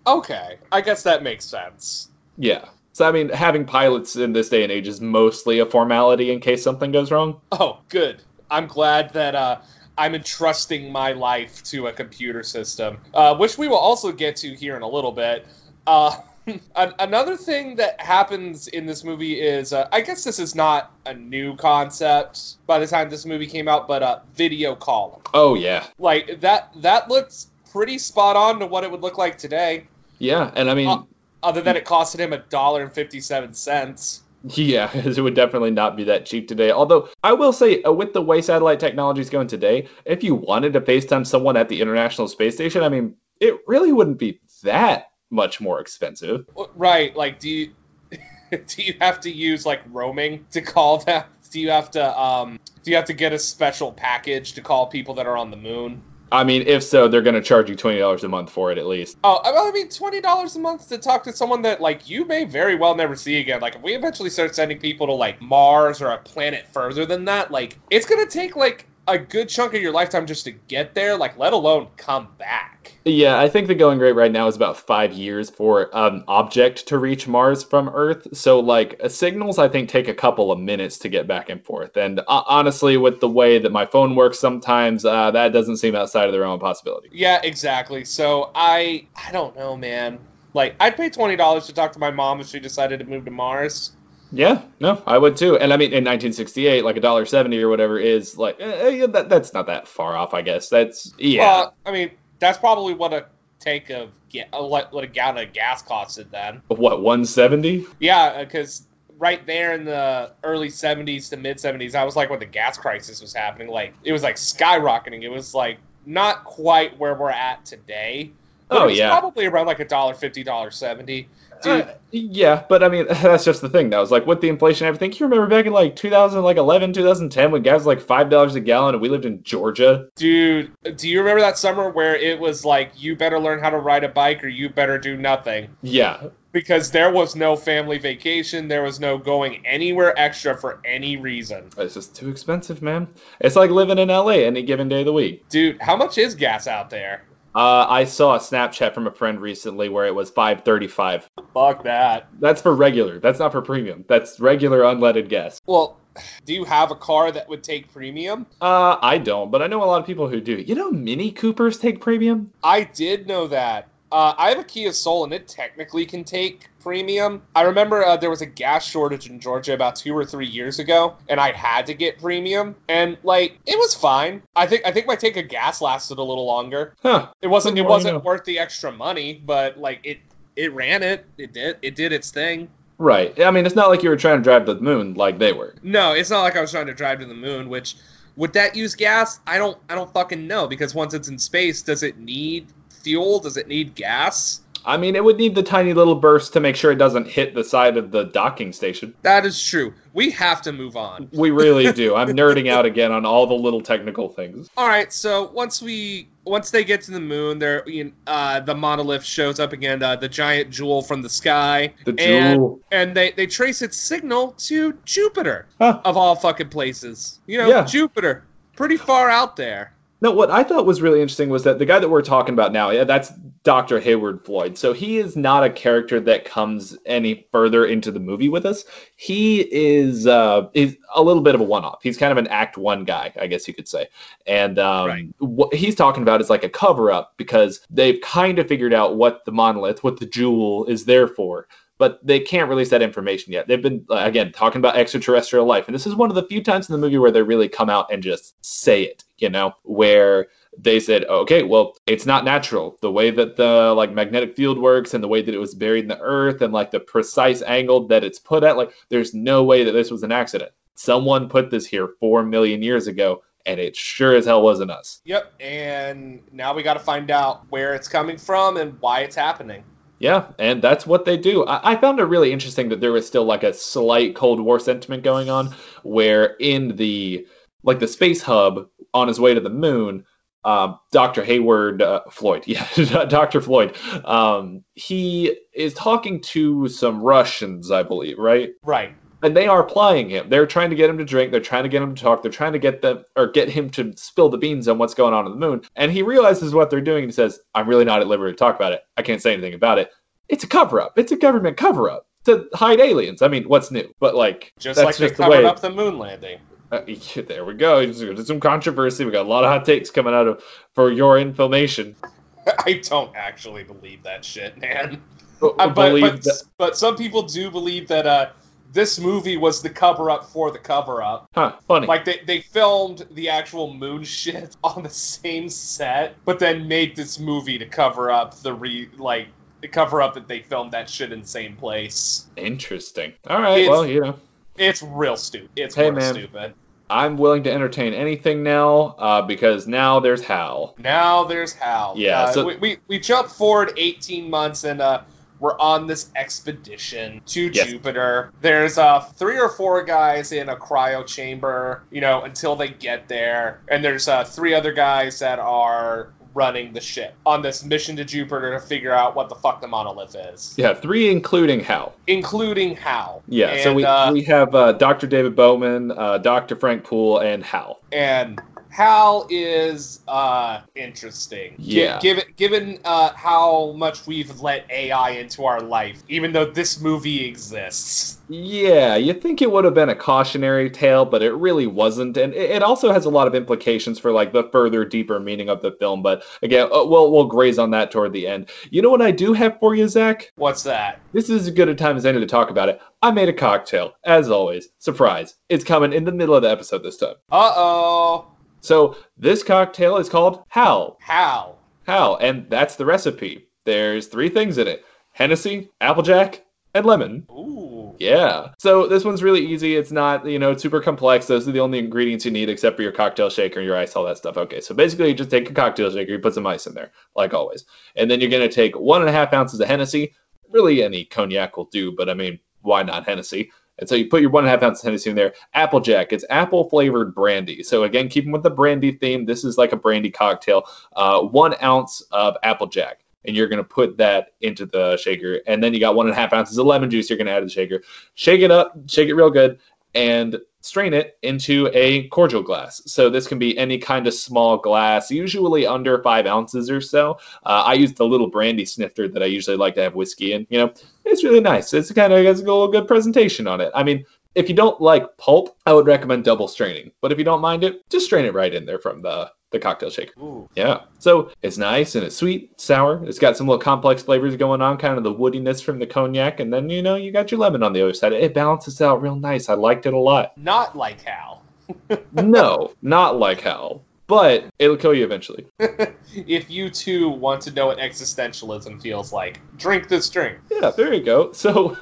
Okay. I guess that makes sense. Yeah. So I mean, having pilots in this day and age is mostly a formality in case something goes wrong. Oh, good. I'm glad that uh I'm entrusting my life to a computer system, uh, which we will also get to here in a little bit. Uh, another thing that happens in this movie is, uh, I guess this is not a new concept by the time this movie came out, but uh, video calling. Oh yeah, Like that, that looks pretty spot on to what it would look like today. yeah, and I mean, Uh, Other than it costed him a dollar and fifty-seven cents. Yeah, it would definitely not be that cheap today. Although I will say, uh, with the way satellite technology is going today, if you wanted to FaceTime someone at the International Space Station, I mean, it really wouldn't be that much more expensive. Right? Like, do you do you have to use like roaming to call them? Do you have to um do you have to get a special package to call people that are on the moon? I mean, if so, they're going to charge you twenty dollars a month for it at least. Oh, I- mean, twenty dollars a month to talk to someone that like you may very well never see again. Like, if we eventually start sending people to like Mars or a planet further than that, like it's gonna take like a good chunk of your lifetime just to get there. Like, let alone come back. Yeah, I think the going rate right now is about five years for an object to reach Mars from Earth. So, like, signals, I think, take a couple of minutes to get back and forth. And uh, honestly, with the way that my phone works sometimes, uh, that doesn't seem outside of their own possibility. Yeah, exactly. So I I don't know, man. Like, I'd pay twenty dollars to talk to my mom if she decided to move to Mars. Yeah, no, I would too. And I mean, in 1968, like a dollar seventy or whatever is like eh, yeah, that, that's not that far off, I guess. That's yeah, Well, I mean, that's probably what a take of uh, what what a gallon of gas costed then. what 170? Yeah, because right there in the early 70s to mid 70s, I was like when the gas crisis was happening. Like it was like skyrocketing. It was like not quite where we're at today. But Oh, it was yeah. probably around like a dollar fifty, dollar seventy. Dude, Uh, yeah, but I mean, that's just the thing. That was like with the inflation and everything. You remember back in like 2011, 2010 when gas was like five dollars a gallon and we lived in Georgia. dude, do you remember that summer where it was like you better learn how to ride a bike or you better do nothing? Yeah, Because there was no family vacation, there was no going anywhere extra for any reason. it's just too expensive, man. It's like living in LA any given day of the week. Dude, how much is gas out there? Uh, I saw a Snapchat from a friend recently where it was 5.35. Fuck that. That's for regular. That's not for premium. That's regular unleaded gas. Well, do you have a car that would take premium? Uh, I don't, but I know a lot of people who do. You know, Mini Coopers take premium. I did know that. Uh, I have a Kia Soul, and it technically can take premium. I remember uh, there was a gas shortage in Georgia about two or three years ago, and I had to get premium, and like it was fine. I think I think my tank of gas lasted a little longer. Huh? It wasn't it wasn't worth the extra money, but like it it ran it. It did it did its thing. Right. I mean, it's not like you were trying to drive to the moon like they were. No, it's not like I was trying to drive to the moon, which would that use gas? I don't I don't fucking know because once it's in space, does it need fuel? Does it need gas? I mean, it would need the tiny little burst to make sure it doesn't hit the side of the docking station. That is true. We have to move on. We really do. I'm nerding out again on all the little technical things. All right, so once we once they get to the moon, there uh, the monolith shows up again, uh, the giant jewel from the sky, The and, jewel. and they they trace its signal to Jupiter Huh. of all fucking places. You know, Yeah. Jupiter, pretty far out there. No, what I thought was really interesting was that the guy that we're talking about now, yeah, that's Dr. Heywood Floyd. So he is not a character that comes any further into the movie with us. He is uh, is a little bit of a one-off. He's kind of an act one guy, I guess you could say. And um, Right. what he's talking about is like a cover-up because they've kind of figured out what the monolith, what the jewel is there for. But they can't release that information yet. They've been again talking about extraterrestrial life, and this is one of the few times in the movie where they really come out and just say it. You know, where they said, okay, well, it's not natural. The way that the like magnetic field works and the way that it was buried in the earth and like the precise angle that it's put at, like there's no way that this was an accident. Someone put this here four million years ago, and it sure as hell wasn't us. Yep, and now we got to find out where it's coming from and why it's happening. Yeah, and that's what they do. I, I found it really interesting that there was still like a slight Cold War sentiment going on, where in the like the space hub on his way to the moon, uh, Dr. Heywood uh, Floyd, yeah, Dr. Floyd, um, he is talking to some Russians, I believe, right? Right. And they are plying him. They're trying to get him to drink. They're trying to get him to talk. They're trying to get them or get him to spill the beans on what's going on on the moon. And he realizes what they're doing. And he says, "I'm really not at liberty to talk about it. I can't say anything about it. It's a cover up. It's a government cover up to hide aliens. I mean, what's new? But like, Just that's like just they the covered way. up the moon landing. Uh, there we go. There's some controversy. We got a lot of hot takes coming out of for your information. I don't actually believe that shit, man. But, Uh, but, but, that, but some people do believe that uh, this movie was the cover up for the cover up. huh? Funny. Like they, they filmed the actual moon shit on the same set, but then made this movie to cover up the re like to cover up that they filmed that shit in the same place. Interesting. All right. It's- well, you know, It's real stupid. It's Hey, real man. stupid. I'm willing to entertain anything now uh, because now there's Hal. Now there's Hal. Yeah, Uh, so- we, we we jump forward 18 months and uh we're on this expedition to Yes. Jupiter. There's uh three or four guys in a cryo chamber, you know, until they get there, and there's uh three other guys that are running the ship on this mission to Jupiter to figure out what the fuck the monolith is, Yeah, three including Hal. including Hal. Yeah, so we, uh, we have uh, Dr. David Bowman, uh, Dr. Frank Poole, and Hal. and Hal is uh interesting. Yeah. given given uh how much we've let AI into our life, even though this movie exists. Yeah, you'd think it would have been a cautionary tale, but it really wasn't, and it, it also has a lot of implications for like the further, deeper meaning of the film. But again, uh, we'll we'll graze on that toward the end. You know what I do have for you, Zach? What's that? This is as good a time as any to talk about it. I made a cocktail, as always. Surprise! It's coming in the middle of the episode this time. Uh oh. So this cocktail is called Hal. Hal. Hal, and that's the recipe. There's three things in it: Hennessy, Applejack, and lemon. Ooh. Yeah. So this one's really easy. It's not, you know, super complex. Those are the only ingredients you need except for your cocktail shaker, your ice, all that stuff. Okay. So basically you just take a cocktail shaker, you put some ice in there, like always. And then you're gonna take one and a half ounces of Hennessy. Really any cognac will do, but I mean, why not Hennessy? And so you put your one and a half ounces of Hennessy in there. Applejack, it's apple flavored brandy. So again, keeping with the brandy theme, this is like a brandy cocktail. Uh, one ounce of Applejack and you're going to put that into the shaker. And then you got one and a half ounces of lemon juice you're going to add to the shaker. Shake it up, shake it real good, and strain it into a cordial glass. So this can be any kind of small glass, usually under five ounces or so. Uh, I use the little brandy snifter that I usually like to have whiskey in. You know, it's really nice. It's kind of has a little good presentation on it. I mean, if you don't like pulp, I would recommend double straining. But if you don't mind it, just strain it right in there from the the cocktail shaker. Ooh. Yeah. So it's nice and it's sweet, sour. It's got some little complex flavors going on, kind of the woodiness from the cognac, and then you know you got your lemon on the other side. It balances out real nice. I liked it a lot. Not like Hal. no, not like Hal, but it'll kill you eventually. if you too want to know what existentialism feels like, drink this drink. Yeah, there you go. So,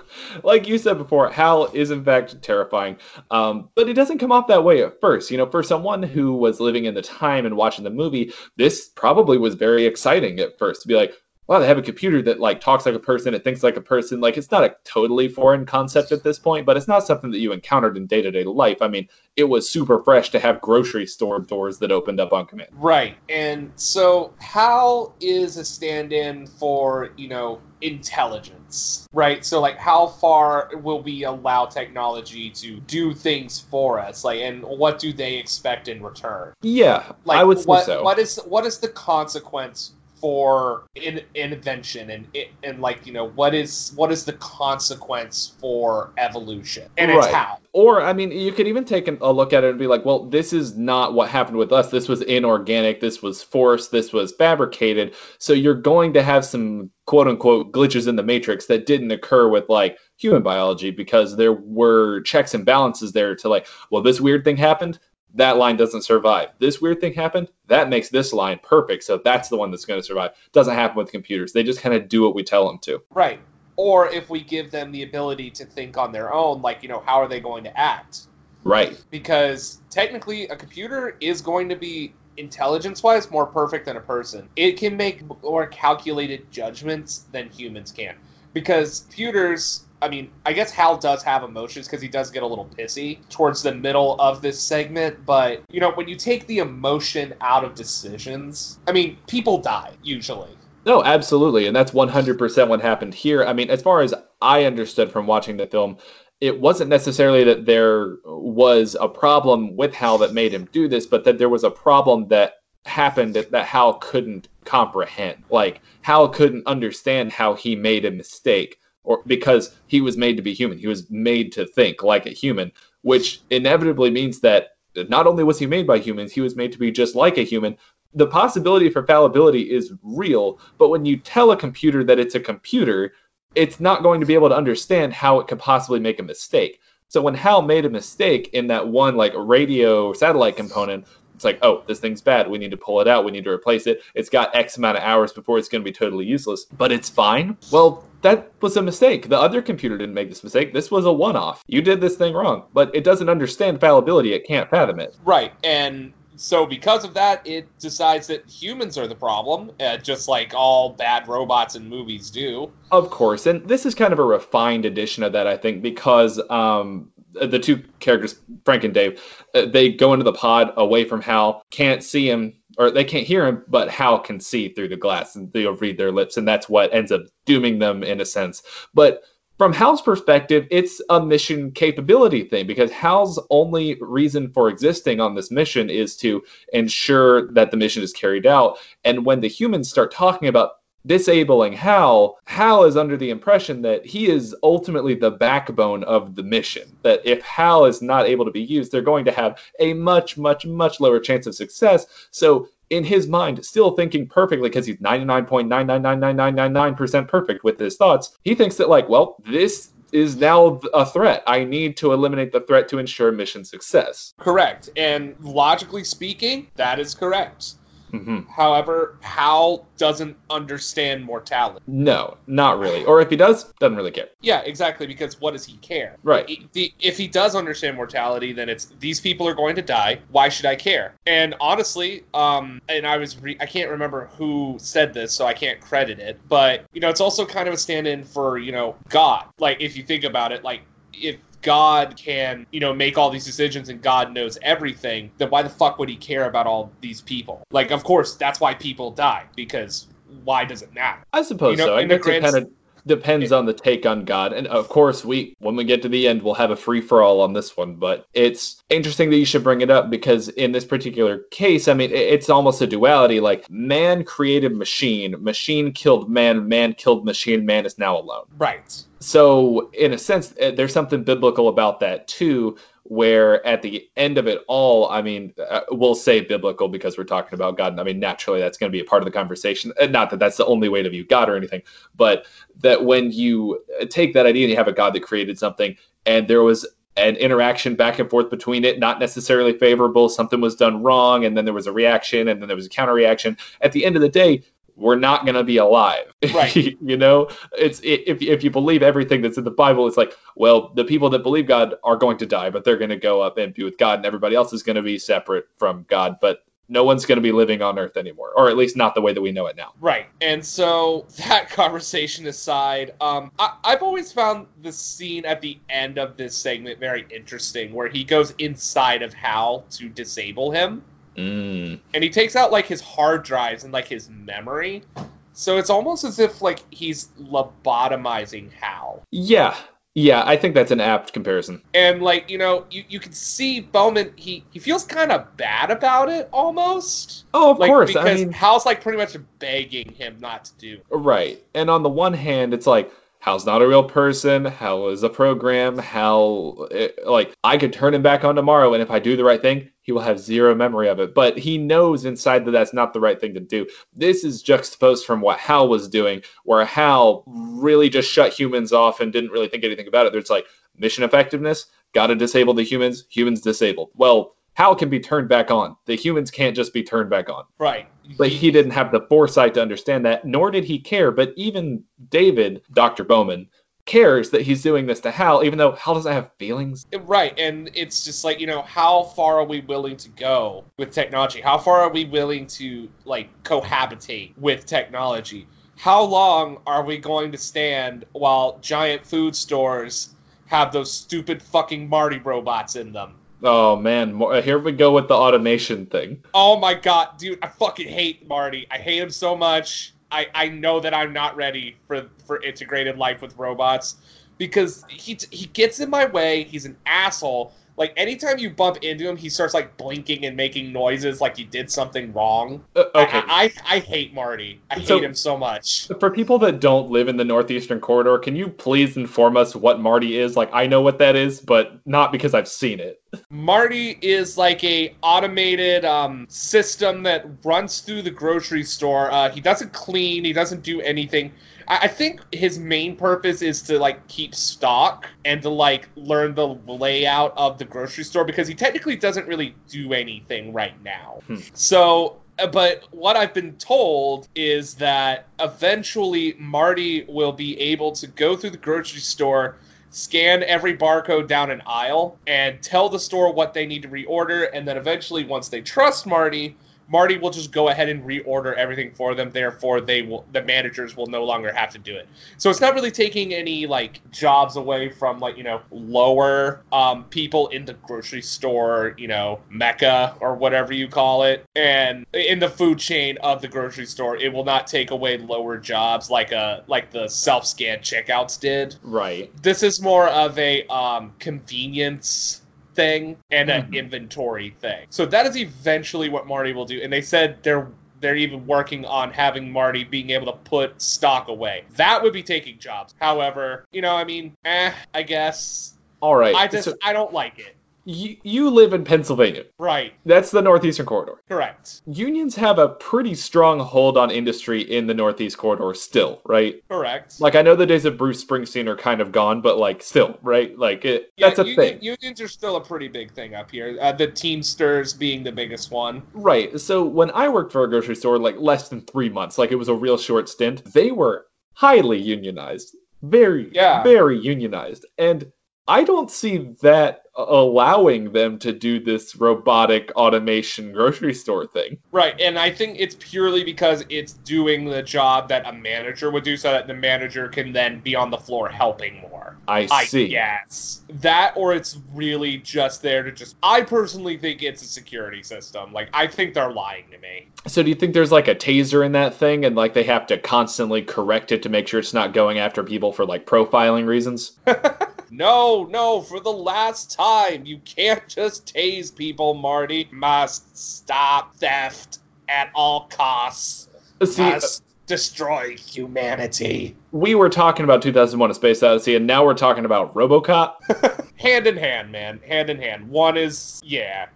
like you said before, Hal is in fact terrifying, um, but it doesn't come off that way at first. You know, for someone who was living in the time and watching the movie, this probably was very exciting at first to be like, wow, they have a computer that like talks like a person, it thinks like a person. Like it's not a totally foreign concept at this point, but it's not something that you encountered in day to day life. I mean, it was super fresh to have grocery store doors that opened up on command. Right. And so Hal is a stand-in for, you know, intelligence. Right? So like how far will we allow technology to do things for us? Like and what do they expect in return? Yeah, Like I would say what so. what is what is the consequence for in, invention and and like you know what is what is the consequence for evolution and it's how Or, I mean, you could even take an, a look at it and be like, well, this is not what happened with us. This was inorganic. This was forced. This was fabricated. So you're going to have some quote unquote glitches in the matrix that didn't occur with like human biology because there were checks and balances there to like, well, this weird thing happened. That line doesn't survive. This weird thing happened. That makes this line perfect. So that's the one that's going to survive. Doesn't happen with computers. They just kind of do what we tell them to. right or if we give them the ability to think on their own like you know how are they going to act Right. because technically a computer is going to be intelligence wise more perfect than a person it can make more calculated judgments than humans can because computers i mean i guess hal does have emotions because he does get a little pissy towards the middle of this segment but you know when you take the emotion out of decisions i mean people die usually No, absolutely. And that's 100% what happened here. I mean, as far as I understood from watching the film, it wasn't necessarily that there was a problem with Hal that made him do this, but that there was a problem that happened that, Hal couldn't comprehend. Like, Hal couldn't understand how he made a mistake or because he was made to be human. He was made to think like a human, which inevitably means that not only was he made by humans, he was made to be just like a human. The possibility for fallibility is real, but when you tell a computer that it's a computer, it's not going to be able to understand how it could possibly make a mistake. So when Hal made a mistake in that one like radio satellite component, it's like, oh, this thing's bad. We need to pull it out. We need to replace it. It's got X amount of hours before it's going to be totally useless, but it's fine. Well, that was a mistake. The other computer didn't make this mistake. This was a one off. You did this thing wrong, but it doesn't understand fallibility. It can't fathom it. Right, and so because of that, it decides that humans are the problem, uh, just like all bad robots in movies do. Of course, and this is kind of a refined edition of that, I think, because um, the two characters, Frank and Dave, uh, they go into the pod away from Hal, can't see him, or they can't hear him, but Hal can see through the glass, and they'll read their lips, and that's what ends up dooming them in a sense. But from Hal's perspective, it's a mission capability thing because Hal's only reason for existing on this mission is to ensure that the mission is carried out. And when the humans start talking about disabling Hal, Hal is under the impression that he is ultimately the backbone of the mission. That if Hal is not able to be used, they're going to have a much, much, much lower chance of success. So in his mind, still thinking perfectly because he's 99.9999999% perfect with his thoughts, he thinks that, like, well, this is now a threat. I need to eliminate the threat to ensure mission success. Correct, and logically speaking, that is correct. Hmm However, Hal doesn't understand mortality. No, not really. Or if he does, doesn't really care. Yeah, exactly, because what does he care? Right. If he- If he does understand mortality, then it's these people are going to die. Why should I care? And honestly, um, and I was re- I can't remember who said this, so I can't credit it, but you know, it's also kind of a stand-in for you know God. Like if you think about it, like if God can, you know, make all these decisions and God knows everything, then why the fuck would he care about all these people? Like, of course, that's why people die, because why does it matter? I suppose You know, so. I guess it kind of depends on the take on God. And of course, we when we get to the end, we'll have a free for all on this one. But it's interesting that you should bring it up because in this particular case, I mean, it's almost a duality. Like man created machine, machine killed man, man killed machine, man is now alone. Right. So in a sense, eh, there's something biblical about that too. Where at the end of it all, I mean, uh, we'll say biblical because we're talking about God. And I mean, naturally, that's going to be a part of the conversation. And Not that that's the only way to view God or anything, but that when you uh, take that idea and you have a God that created something, and there was an interaction back and forth between it, not necessarily favorable, something was done wrong, and then there was a reaction, and then there was a counter reaction. At the end of the day, we're not going to be alive. Right. you know, it's i if if you believe everything that's in the Bible, it's like, well, the people that believe God are going to die, but they're going to go up and be with God, and everybody else is going to be separate from God, but no one's going to be living on Earth anymore, or at least not the way that we know it now. Right. And so that conversation aside, um, I, I've always found the scene at the end of this segment very interesting, where he goes inside of Hal to disable him, Mm. and he takes out like his hard drives and like his memory. So it's almost as if like he's lobotomizing Hal. Yeah, yeah, I think that's an apt comparison. And like, you know, you, you can see Bowman he, he feels kind of bad about it almost. Oh, of Like course. because I mean, Hal's like pretty much begging him not to do. it. Right. And on the one hand, it's like, Hal's not a real person. Hal is a program. Hal, eh, like, I could turn him back on tomorrow, and if I do the right thing, he will have zero memory of it. But he knows inside that that's not the right thing to do. This is juxtaposed from what Hal was doing, where Hal really just shut humans off and didn't really think anything about it. It's like, mission effectiveness, gotta disable the humans, humans disabled. Well, Hal can be turned back on. The humans can't just be turned back on. Right. But he didn't have the foresight to understand that, nor did he care. But even David, Dr. Bowman, cares that he's doing this to Hal, even though Hal doesn't have feelings. Right, and it's just like, you know, how far are we willing to go with technology? How far are we willing to like cohabitate with technology? How long are we going to stand while giant food stores have those stupid fucking Marty robots in them? Oh man, uh, here we go with the automation thing. Oh my god, dude, I fucking hate Marty. I hate him so much. I, I know that I'm not ready for for integrated life with robots because he he gets in my way. He's an asshole. Like anytime you bump into him, he starts like blinking and making noises like he did something wrong. Uh, okay. I, I I hate Marty. I hate him so much. For people that don't live in the Northeastern Corridor, can you please inform us what Marty is? Like, I know what that is, but not because I've seen it. Marty is like a automated um, system that runs through the grocery store. Uh, he doesn't clean. He doesn't do anything. I, I think his main purpose is to like keep stock and to like learn the layout of the grocery store because he technically doesn't really do anything right now. Hmm. So uh, but what I've been told is that eventually Marty will be able to go through the grocery store, scan every barcode down an aisle, and tell the store what they need to reorder. And then eventually, once they trust Marty, Marty will just go ahead and reorder everything for them. Therefore, they will the managers will no longer have to do it. So it's not really taking any like jobs away from like you know lower um, people in the grocery store, you know mecca or whatever you call it, and in the food chain of the grocery store, it will not take away lower jobs like a like the self scan checkouts did. Right. This is more of a um, convenience thing and an Mhm. inventory thing. So that is eventually what Marty will do. And they said they're they're even working on having Marty being able to put stock away. That would be taking jobs. However, you know, I mean, eh, I guess All right. I just so I don't like it. You, you live in Pennsylvania. Right. That's the Northeastern Corridor. Correct. Unions have a pretty strong hold on industry in the Northeast Corridor still, right? Correct. Like I know the days of Bruce Springsteen are kind of gone, but like still, right? Like it, Yeah, that's a union- thing. Unions are still a pretty big thing up here. Uh, the Teamsters being the biggest one. Right. So when I worked for a grocery store, like less than three months, like it was a real short stint, they were highly unionized. Very, Yeah. very unionized. And I don't see that allowing them to do this robotic automation grocery store thing. Right, and I think it's purely because it's doing the job that a manager would do, so that the manager can then be on the floor helping more. I I see. Yes. that, or it's really just there to just. I personally think it's a security system. Like I think they're lying to me. So do you think there's like a taser in that thing and like they have to constantly correct it to make sure it's not going after people for like profiling reasons? No, no, for the last time, you can't just tase people, Marty. Must stop theft at all costs. See, Must destroy humanity. we were talking about 2001 A Space Odyssey and now we're talking about RoboCop. hand in hand, man. Hand in hand. One is yeah.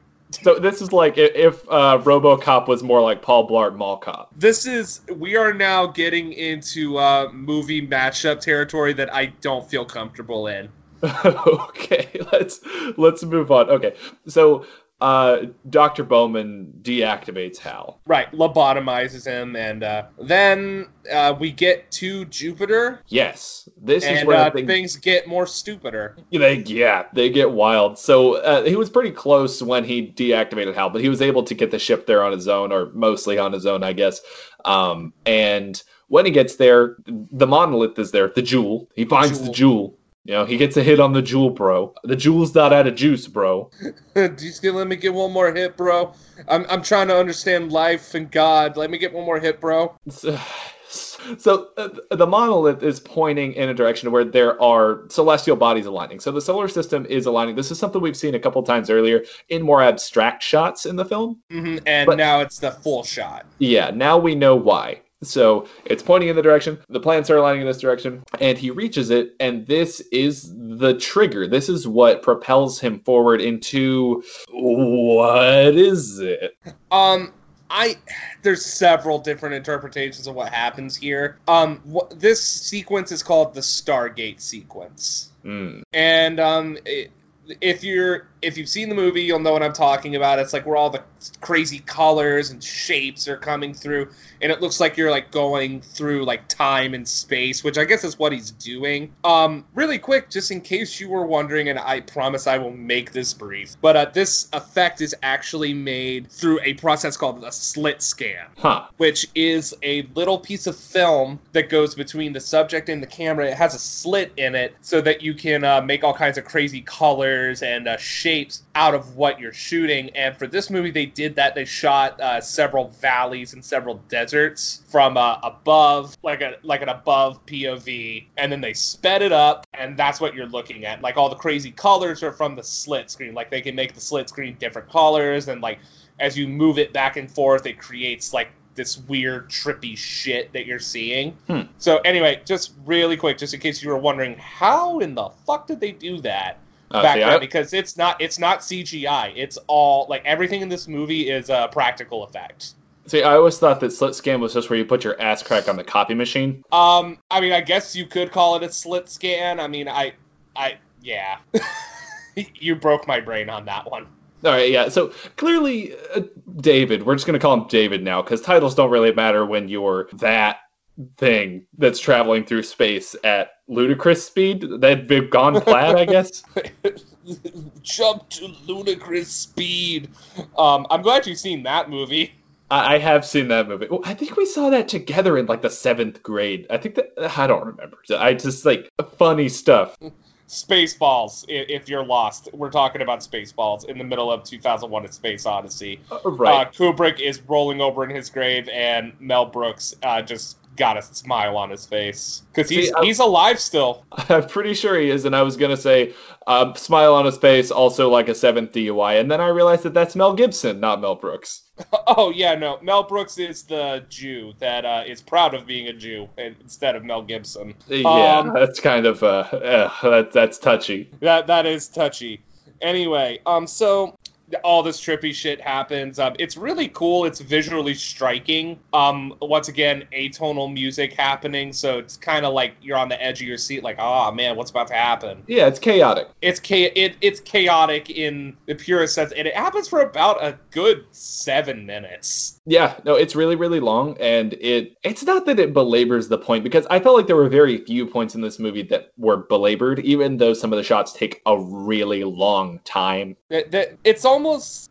So this is like if uh, RoboCop was more like Paul Blart Mall Cop. This is we are now getting into uh, movie matchup territory that I don't feel comfortable in. okay, let's let's move on. Okay, so uh, Dr. Bowman deactivates Hal. Right, lobotomizes him, and uh, then uh, we get to Jupiter, Yes, this is where uh, things, things get more stupider. they yeah they get wild. So uh, he was pretty close when he deactivated Hal, but he was able to get the ship there on his own, or mostly on his own, I guess. Um, and when he gets there, the monolith is there, the jewel. He finds the Jewel. jewel. You know, he gets a hit on the jewel, bro. The jewel's not out of juice, bro. Do you still let me get one more hit, bro? I'm I'm trying to understand life and God. Let me get one more hit, bro. So, so uh, the monolith is pointing in a direction where there are celestial bodies aligning. So the solar system is aligning. This is something we've seen a couple times earlier in more abstract shots in the film. hmm And But- now it's the full shot. Yeah, now we know why. So it's pointing in the direction, the planets are aligning in this direction, and he reaches it, and this is the trigger. This is what propels him forward into what is it? Um, I there's several different interpretations of what happens here. Um, wh- this sequence is called the Stargate sequence, Hmm. and um, it, if you're if you've seen the movie, you'll know what I'm talking about. It's like where all the crazy colors and shapes are coming through, and it looks like you're like going through like time and space, which I guess is what he's doing. Um, really quick, just in case you were wondering, and I promise I will make this brief, but uh, this effect is actually made through a process called a slit scan Huh. which is a little piece of film that goes between the subject and the camera. It has a slit in it so that you can uh, make all kinds of crazy colors and uh, shapes out of what you're shooting. And for this movie, they did that. They shot uh, several valleys and several deserts from uh, above, like a like an above POV, and then they sped it up, and that's what you're looking at. Like all the crazy colors are from the slit screen. Like they can make the slit screen different colors, and like as you move it back and forth, it creates like this weird trippy shit that you're seeing. Hmm. So anyway, just really quick, just in case you were wondering, how in the fuck did they do that? Uh, back see, then I- because it's not it's not CGI. It's all like everything in this movie is a practical effect. see, I always thought that slit scan was just where you put your ass crack on the copy machine. Um, I mean, I guess you could call it a slit scan. I mean, I, I, yeah, you broke my brain on that one. All right, yeah. So clearly, uh, David. We're just gonna call him David now because titles don't really matter when you're that thing that's traveling through space at ludicrous speed. They've gone plaid, I guess. Jump to ludicrous speed. Um, I'm glad you've seen that movie. I, I have seen that movie. Oh, I think we saw that together in like the seventh grade. I think that I don't remember. I just like funny stuff. Spaceballs. If you're lost, we're talking about Spaceballs in the middle of 2001: A Space Odyssey. Uh, right. Uh, Kubrick is rolling over in his grave, and Mel Brooks uh, just got a smile on his face because he's See, he's alive still. I'm pretty sure he is, and I was gonna say, uh, smile on his face, also like a seventh DUI, and then I realized that that's Mel Gibson, not Mel Brooks. Oh yeah, no. Mel Brooks is the Jew that uh, is proud of being a Jew and- instead of Mel Gibson. Yeah, Um, that's kind of uh, uh that, that's touchy. That that is touchy. Anyway, um, so all this trippy shit happens. Um, it's really cool. It's visually striking. Um, once again, atonal music happening, so it's kind of like you're on the edge of your seat, like, oh man, what's about to happen? Yeah, it's chaotic. It's cha- it, it's chaotic in the purest sense, and it happens for about a good seven minutes. Yeah, no, it's really, really long, and it it's not that it belabors the point because I felt like there were very few points in this movie that were belabored, even though some of the shots take a really long time. That it's almost,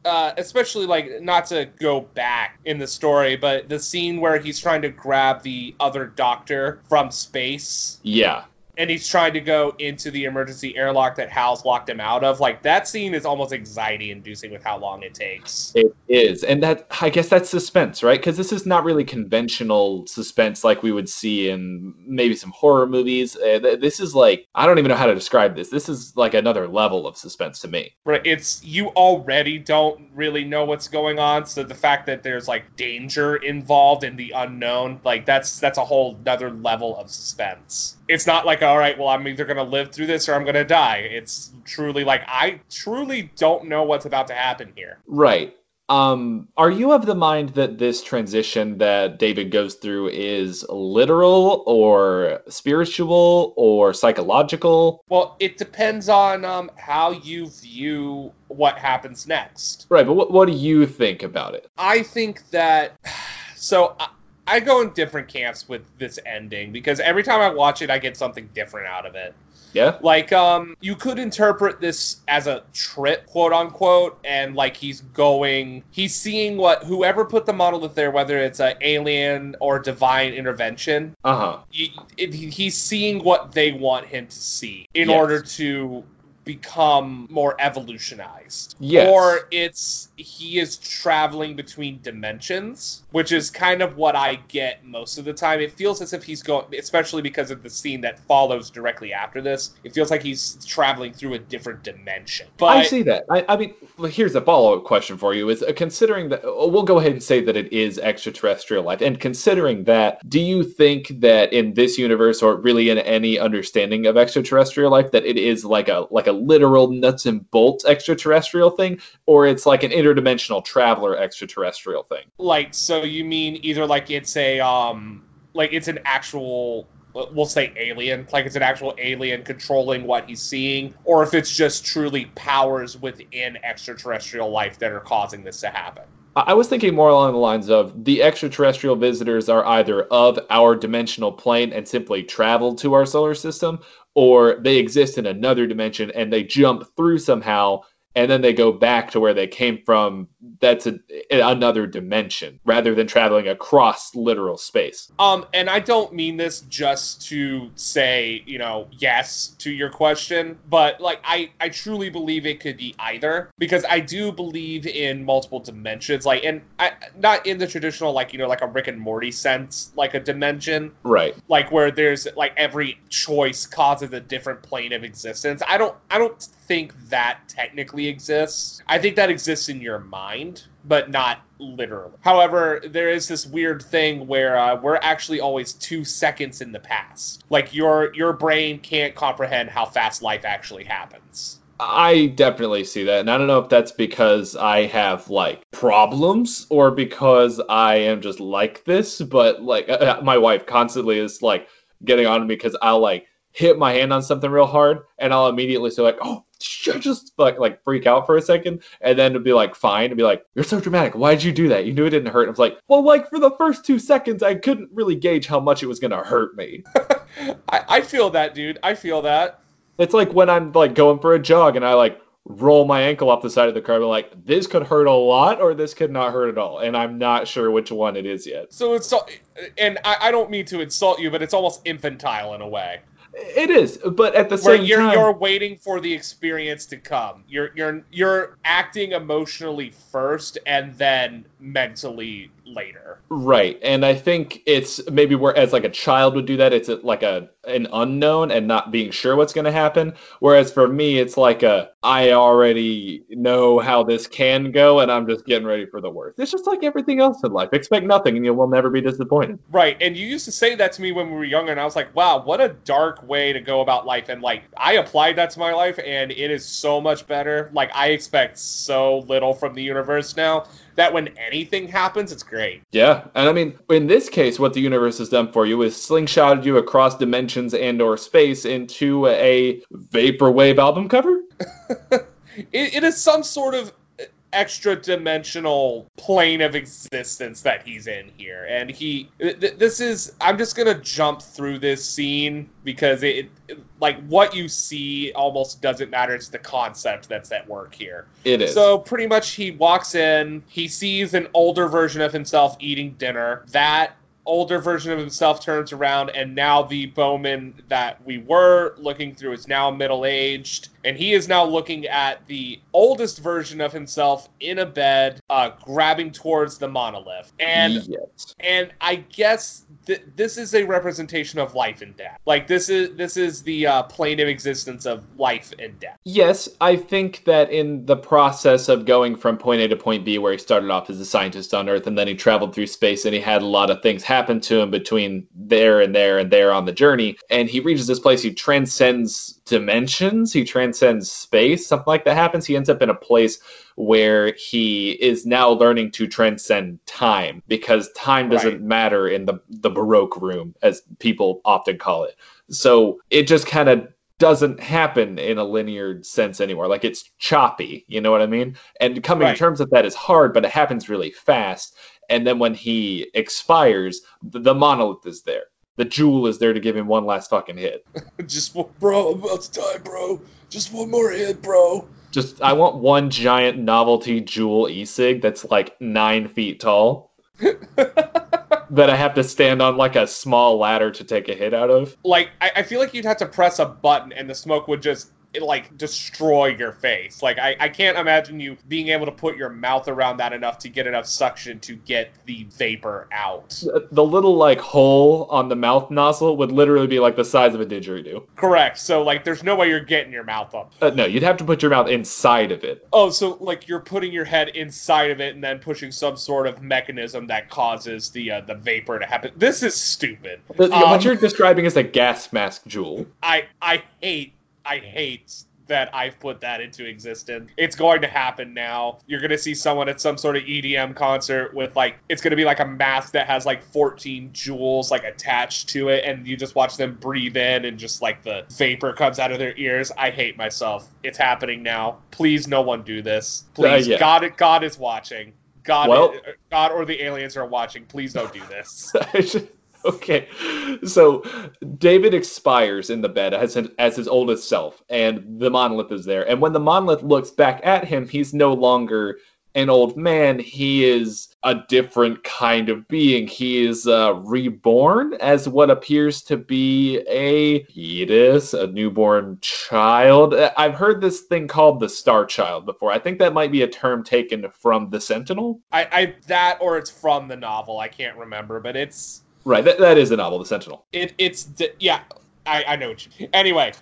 uh, especially like not to go back in the story, but the scene where he's trying to grab the other doctor from space, Yeah. And he's trying to go into the emergency airlock that Hal's locked him out of. Like that scene is almost anxiety-inducing with how long it takes. It is, and that I guess that's suspense, right? Because this is not really conventional suspense like we would see in maybe some horror movies. Uh, th- this is like I don't even know how to describe this. This is like another level of suspense to me. Right, it's you already don't really know what's going on, so the fact that there's like danger involved in the unknown, like that's that's a whole other level of suspense. It's not like all right, well I'm either gonna live through this or I'm gonna die. It's truly like I truly don't know what's about to happen here. Right. Um, are you of the mind that this transition that David goes through is literal or spiritual or psychological? Well, it depends on um how you view what happens next. Right, but what, what do you think about it? I think that so I, I go in different camps with this ending because every time I watch it, I get something different out of it. Yeah? Like, um, you could interpret this as a trip, quote unquote, and like he's going, he's seeing what whoever put the monolith there, whether it's an alien or divine intervention, Uh huh. he, he's seeing what they want him to see in Yes. order to become more evolutionized. Yes. Or it's he is traveling between dimensions, which is kind of what I get most of the time. It feels as if he's going, especially because of the scene that follows directly after this. It feels like he's traveling through a different dimension. But I see that. I, I mean, here's a follow up question for you: Is uh, considering that uh, we'll go ahead and say that it is extraterrestrial life, and considering that, do you think that in this universe, or really in any understanding of extraterrestrial life, that it is like a like a literal nuts and bolts extraterrestrial thing, or it's like an interdimensional traveler extraterrestrial thing? like so you mean either like it's a um like it's an actual we'll say alien like it's an actual alien controlling what he's seeing or if it's just truly powers within extraterrestrial life that are causing this to happen I I was thinking more along the lines of the extraterrestrial visitors are either of our dimensional plane and simply travel to our solar system, or they exist in another dimension and they jump through somehow and then they go back to where they came from. That's a, another dimension rather than traveling across literal space. um and i don't mean this just to say you know yes to your question but like i i truly believe it could be either because i do believe in multiple dimensions like and I, not in the traditional like you know like a rick and morty sense like a dimension Right. like where there's like every choice causes a different plane of existence. I don't I don't think that technically exists. I think that exists in your mind, but not literally. However, there is this weird thing where uh, we're actually always two seconds in the past. Like your your brain can't comprehend how fast life actually happens. I definitely see that. And I don't know if that's because I have like problems or because I am just like this, but like uh, my wife constantly is like getting on me because I'll like hit my hand on something real hard and I'll immediately say like, oh, just like like freak out for a second and then it'll be like fine and be like, you're so dramatic. Why'd you do that? You knew it didn't hurt. And I was like, well, like for the first two seconds, I couldn't really gauge how much it was gonna hurt me. I, I feel that, dude. I feel that. It's like when I'm like going for a jog and I like roll my ankle off the side of the car, but like this could hurt a lot or this could not hurt at all, and I'm not sure which one it is yet. So it's so, and I, I don't mean to insult you, but it's almost infantile in a way. It is, but at the Where same you're time, you're waiting for the experience to come. You're you're you're acting emotionally first and then mentally later. right? And I think it's maybe where as like a child would do that, it's like a an unknown and not being sure what's going to happen. Whereas for me, it's like a I already know how this can go, and I'm just getting ready for the worst. It's just like everything else in life. Expect nothing, and you will never be disappointed. Right, and you used to say that to me when we were younger, and I was like, "Wow, what a dark way to go about life." And like, I applied that to my life, and it is so much better. Like, I expect so little from the universe now that when anything happens, it's great. Yeah, and I mean, in this case, what the universe has done for you is slingshotted you across dimensions and/or space into a vaporwave album cover. It, it is some sort of extra dimensional plane of existence that he's in here and he th- this is i'm just gonna jump through this scene because it, it like what you see almost doesn't matter it's the concept that's at work here It is. So pretty much he walks in, he sees an older version of himself eating dinner. That older version of himself turns around and now the Bowman that we were looking through is now middle-aged and he is now looking at the oldest version of himself in a bed uh, grabbing towards the monolith. And yes. and I guess th- this is a representation of life and death. Like this is this is the uh, plane of existence of life and death. Yes, I think that in the process of going from point A to point B, where he started off as a scientist on Earth and then he traveled through space and he had a lot of things happen to him between there and there and there on the journey, and he reaches this place, he transcends dimensions, he transcends space, something like that happens. He ends up in a place where he is now learning to transcend time because time doesn't Right. matter in the the baroque room as people often call it. So it just kind of doesn't happen in a linear sense anymore. Like it's choppy you know what i mean? And coming Right. to terms with that is hard but it happens really fast. And then when he expires the, the monolith is there the Juul is there to give him one last fucking hit Just bro, I'm about to die, bro. Just one more hit, bro. just i want one giant novelty Juul e-cig that's like nine feet tall that i have to stand on like a small ladder to take a hit out of like I, I feel like you'd have to press a button and the smoke would just like destroy your face. Like I, I can't imagine you being able to put your mouth around that enough to get enough suction to get the vapor out. the little like hole on the mouth nozzle would literally be like the size of a didgeridoo. Correct. So like there's no way you're getting your mouth up. Uh, no, you'd have to put your mouth inside of it. Oh, so like you're putting your head inside of it and then pushing some sort of mechanism that causes the uh, the vapor to happen. This is stupid. The- Um, what you're describing is a gas mask Juul. I I hate I hate that I've put that into existence. It's going to happen now. You're going to see someone at some sort of EDM concert with like it's going to be like a mask that has like 14 Juuls like attached to it and you just watch them breathe in and just like the vapor comes out of their ears. I hate myself. It's happening now. Please no one do this. Uh, Please yeah. God God is watching. God Well- uh, God or the aliens are watching. Please don't do this. okay, so David expires in the bed as as his oldest self, and the monolith is there. And when the monolith looks back at him, he's no longer an old man. He is a different kind of being. He is uh, reborn as what appears to be a fetus, a newborn child. Uh, I've heard this thing called the Star Child before. I think that might be a term taken from the Sentinel. I, I that or it's from the novel. I can't remember, but it's Right, that, that is the novel, the Sentinel. It it's yeah, I I know what you. Anyway,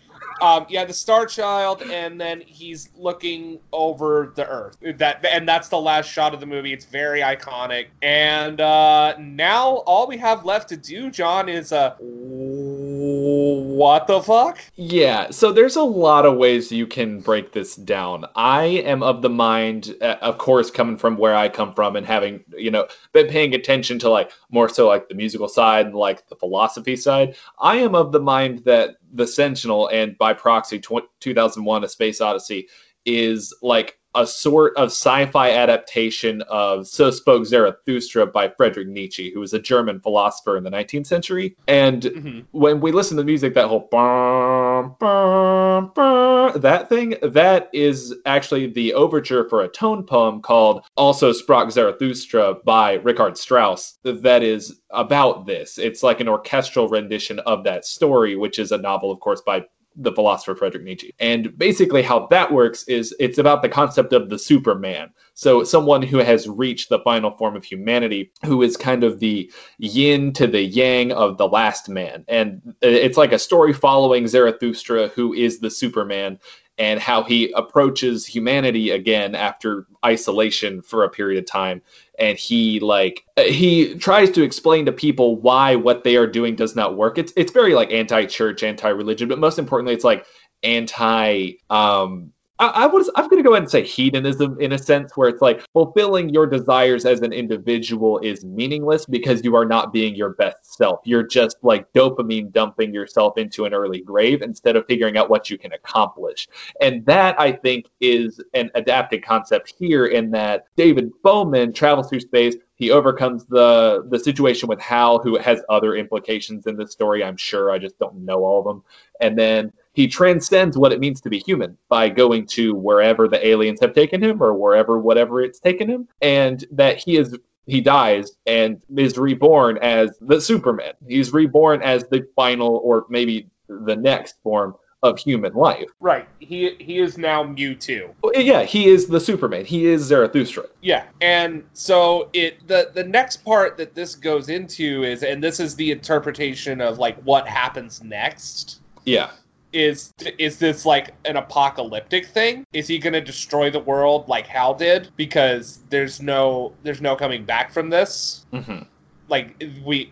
um, yeah, the Star Child, and then he's looking over the Earth. That and that's the last shot of the movie. It's very iconic. And uh, now all we have left to do, John, is uh, What the fuck? Yeah, so there's a lot of ways you can break this down. I am of the mind, uh, of course, coming from where I come from and having, you know, been paying attention to like more so like the musical side and like the philosophy side. I am of the mind that The Sentinel and by proxy tw- 2001 A Space Odyssey is like a sort of sci-fi adaptation of So Spoke Zarathustra by Friedrich Nietzsche, who was a German philosopher in the 19th century. And Mhm. when we listen to music, that whole bum, bum, bum, that thing, that is actually the overture for a tone poem called Also Sprach Zarathustra by Richard Strauss. That is about this. It's like an orchestral rendition of that story, which is a novel, of course, by the philosopher Friedrich Nietzsche. And basically, how that works is it's about the concept of the Superman. So, someone who has reached the final form of humanity, who is kind of the yin to the yang of the last man. And it's like a story following Zarathustra, who is the Superman, and how he approaches humanity again after isolation for a period of time. And he like he tries to explain to people why what they are doing does not work. It's it's very like anti-church anti-religion but most importantly it's like anti um I, I was I'm gonna go ahead and say hedonism in a sense where it's like fulfilling your desires as an individual is meaningless because you are not being your best self. You're just like dopamine dumping yourself into an early grave instead of figuring out what you can accomplish. And that I think is an adapted concept here in that David Bowman travels through space. He overcomes the the situation with Hal, who has other implications in this story. I'm sure. I just don't know all of them. And then he transcends what it means to be human by going to wherever the aliens have taken him or wherever whatever it's taken him, and that he is he dies and is reborn as the Superman. He's reborn as the final or maybe the next form of human life. Right. He he is now Mewtwo. Oh, yeah, he is the Superman. He is Zarathustra. Yeah, and so it the the next part that this goes into is, and this is the interpretation of like what happens next. Yeah. Is is this like an apocalyptic thing? Is he going to destroy the world like Hal did? Because there's no there's no coming back from this. hmm Like we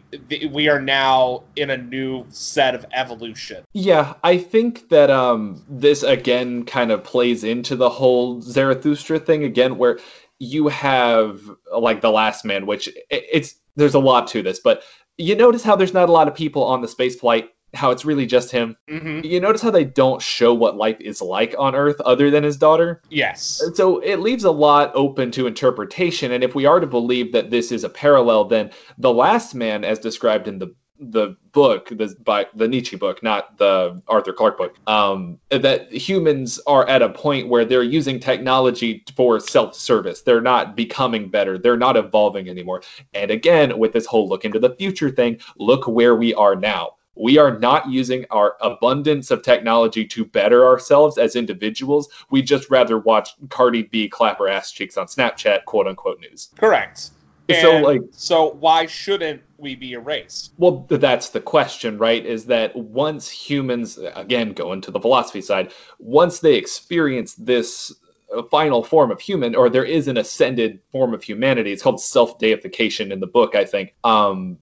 we are now in a new set of evolution. Yeah, I think that um this again kind of plays into the whole Zarathustra thing again where you have like the last man which it's there's a lot to this but you notice how there's not a lot of people on the space flight how it's really just him. Hmm you notice how they don't show what life is like on earth other than his daughter? Yes. so it leaves a lot open to interpretation and if we are to believe that this is a parallel then the last man as described in the the book the by the Nietzsche book not the Arthur Clarke book um that humans are at a point where they're using technology for self-service. They're not becoming better. They're not evolving anymore. And again with this whole look into the future thing look where we are now we are not using our abundance of technology to better ourselves as individuals. We just rather watch Cardi B clap her ass cheeks on Snapchat, quote unquote news. Correct. So, like- so why shouldn't we be erased? Well, that's the question, right? Is that once humans, again, go into the philosophy side, once they experience this uh, final form of human, or there is an ascended form of humanity, it's called self deification in the book, I think. Um,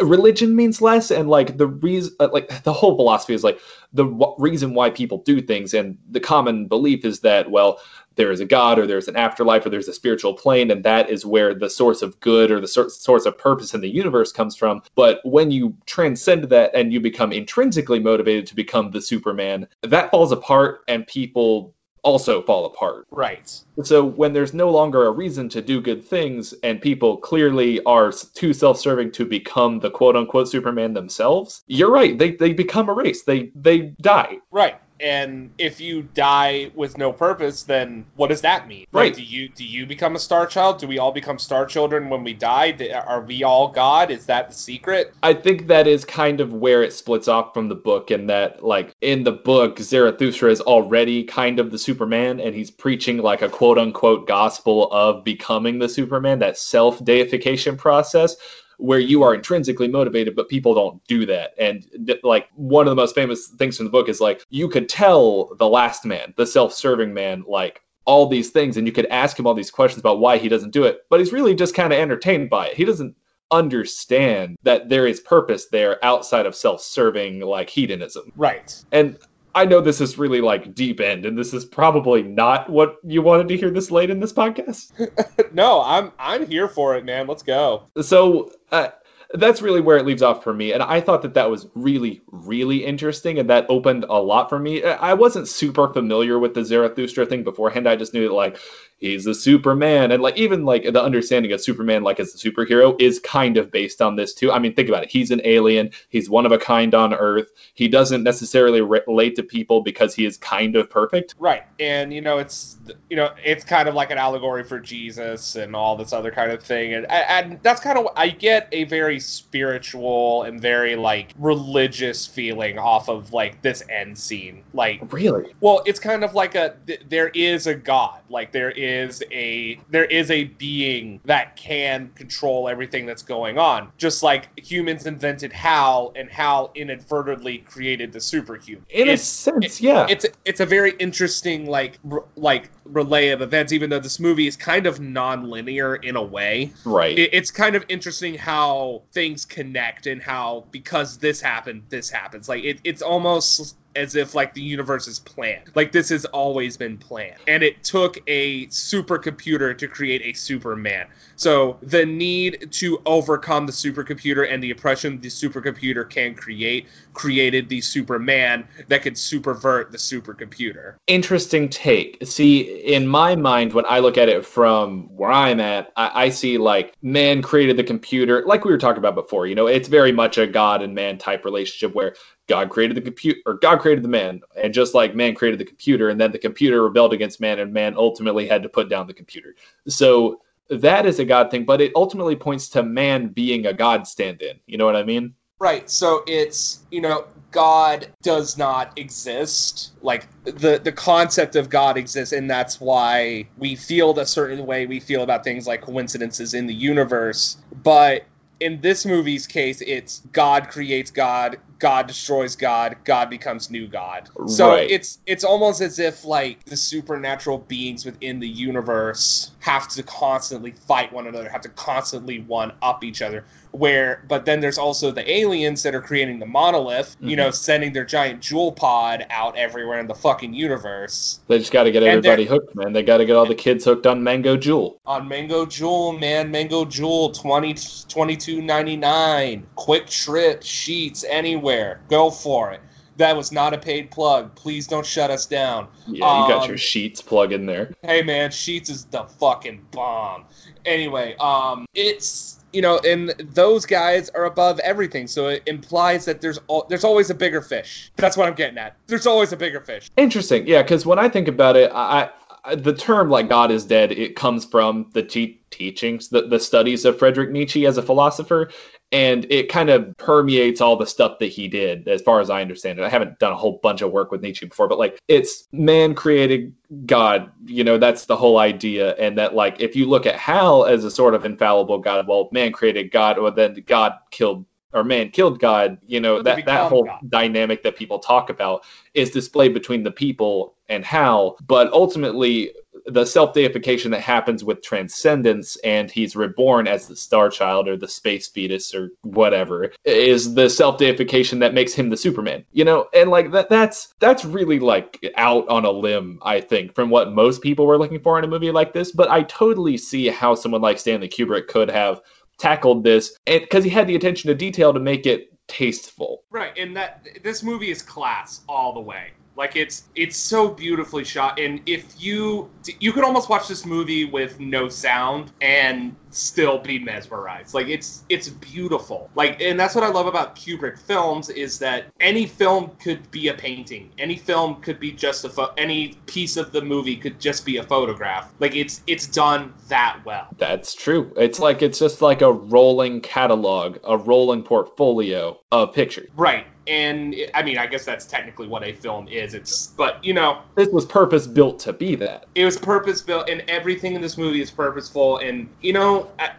religion means less, and like the reason, uh, like the whole philosophy is like the w- reason why people do things, and the common belief is that, well, there is a God or there's an afterlife or there's a spiritual plane, and that is where the source of good or the sor- source of purpose in the universe comes from. But when you transcend that and you become intrinsically motivated to become the Superman, that falls apart and people also fall apart. Right. So when there's no longer a reason to do good things and people clearly are too self-serving to become the quote unquote Superman themselves, you're right. They they become erased. They they die. Right. And if you die with no purpose, then what does that mean? Right. Like, do you do you become a star child? Do we all become star children when we die? Are we all God? Is that the secret? I think that is kind of where it splits off from the book, and that, like, in the book, Zarathustra is already kind of the Superman, and he's preaching, like, a quote unquote gospel of becoming the Superman, that self deification process. Where you are intrinsically motivated, but people don't do that. And th- like one of the most famous things from the book is like you could tell the last man, the self-serving man, like all these things, and you could ask him all these questions about why he doesn't do it, but he's really just kind of entertained by it. He doesn't understand that there is purpose there outside of self-serving like hedonism. Right. And I know this is really like deep end, and this is probably not what you wanted to hear this late in this podcast. no, I'm I'm here for it, man. Let's go. So uh, that's really where it leaves off for me, and I thought that that was really, really interesting, and that opened a lot for me. I wasn't super familiar with the Zarathustra thing beforehand. I just knew that like he's a Superman, and like even like the understanding of Superman like as a superhero is kind of based on this too. I mean, think about it. He's an alien. He's one of a kind on Earth. He doesn't necessarily relate to people because he is kind of perfect. Right. And you know, it's you know, it's kind of like an allegory for Jesus and all this other kind of thing. And and that's kind of I get a very spiritual and very like religious feeling off of like this end scene. Like Really? well, it's kind of like a th- there is a god. Like there is a there is a being that can control everything that's going on. Just like humans invented Hal and Hal inadvertently created the superhuman. In a It's- sense, yeah. it's it's a very interesting like r- like relay of events even though this movie is kind of non-linear in a way right. it, it's kind of interesting how things connect and how because this happened this happens like it, it's almost as if like the universe is planned like this has always been planned and it took a supercomputer to create a superman so the need to overcome the supercomputer and the oppression the supercomputer can create created the superman that could supervert the supercomputer interesting take. See, in my mind, when I look at it from where I'm at, I, I see like man created the computer, like we were talking about before. You know, it's very much a God and man type relationship where God created the computer, or God created the man, and just like man created the computer, and then the computer rebelled against man, and man ultimately had to put down the computer. So that is a God thing, but it ultimately points to man being a God stand in. You know what I mean? Right. So it's, you know, God does not exist. Like the the concept of God exists and that's why we feel the certain way we feel about things like coincidences in the universe. But in this movie's case, it's God creates God, God destroys God, God becomes new God. So Right. it's it's almost as if like the supernatural beings within the universe have to constantly fight one another, have to constantly one up each other. Where but then there's also the aliens that are creating the monolith, you mm-hmm. know, sending their giant Juul pod out everywhere in the fucking universe. They just got to get everybody hooked, man. They got to get all the kids hooked on Mango Juul. on Mango Juul, man. Mango Juul, 20, 22.99. Quick trip, Sheetz, anywhere. Go for it. That was not a paid plug. Please don't shut us down. Yeah, you got Um, your Sheetz plug in there. Hey man, Sheetz is the fucking bomb. Anyway, um, it's you know, and those guys are above everything, so it implies that there's al- there's always a bigger fish. That's what I'm getting at. There's always a bigger fish. Interesting, yeah. Because when I think about it, I, I the term like God is dead, it comes from the te- teachings, the the studies of Friedrich Nietzsche as a philosopher, and it kind of permeates all the stuff that he did, as far as I understand it. I haven't done a whole bunch of work with Nietzsche before, but like it's man created God. You know, that's the whole idea, and that like if you look at Hal as a sort of infallible God, well, man created God, or then God killed. Or man killed God, you know that that whole God. dynamic that people talk about is displayed between the people and Hal, but ultimately the self deification that happens with transcendence and he's reborn as the star child or the space fetus or whatever is the self deification that makes him the Superman. You know, and like that that's that's really like out on a limb, I think, from what most people were looking for in a movie like this. But I totally see how someone like Stanley Kubrick could have tackled this because he had the attention to detail to make it tasteful. Right, and that this movie is class all the way. Like it's it's so beautifully shot, and if you you could almost watch this movie with no sound and still be mesmerized. Like it's it's beautiful. Like, and that's what I love about Kubrick films is that any film could be a painting. Any film could be just a pho- any piece of the movie could just be a photograph. Like it's it's done that well. That's true. It's like it's just like a rolling catalog, a rolling portfolio of pictures. Right. And I mean, I guess that's technically what a film is. It's, but you know, This was purpose built to be that. it was purpose built and everything in this movie is purposeful and you know I,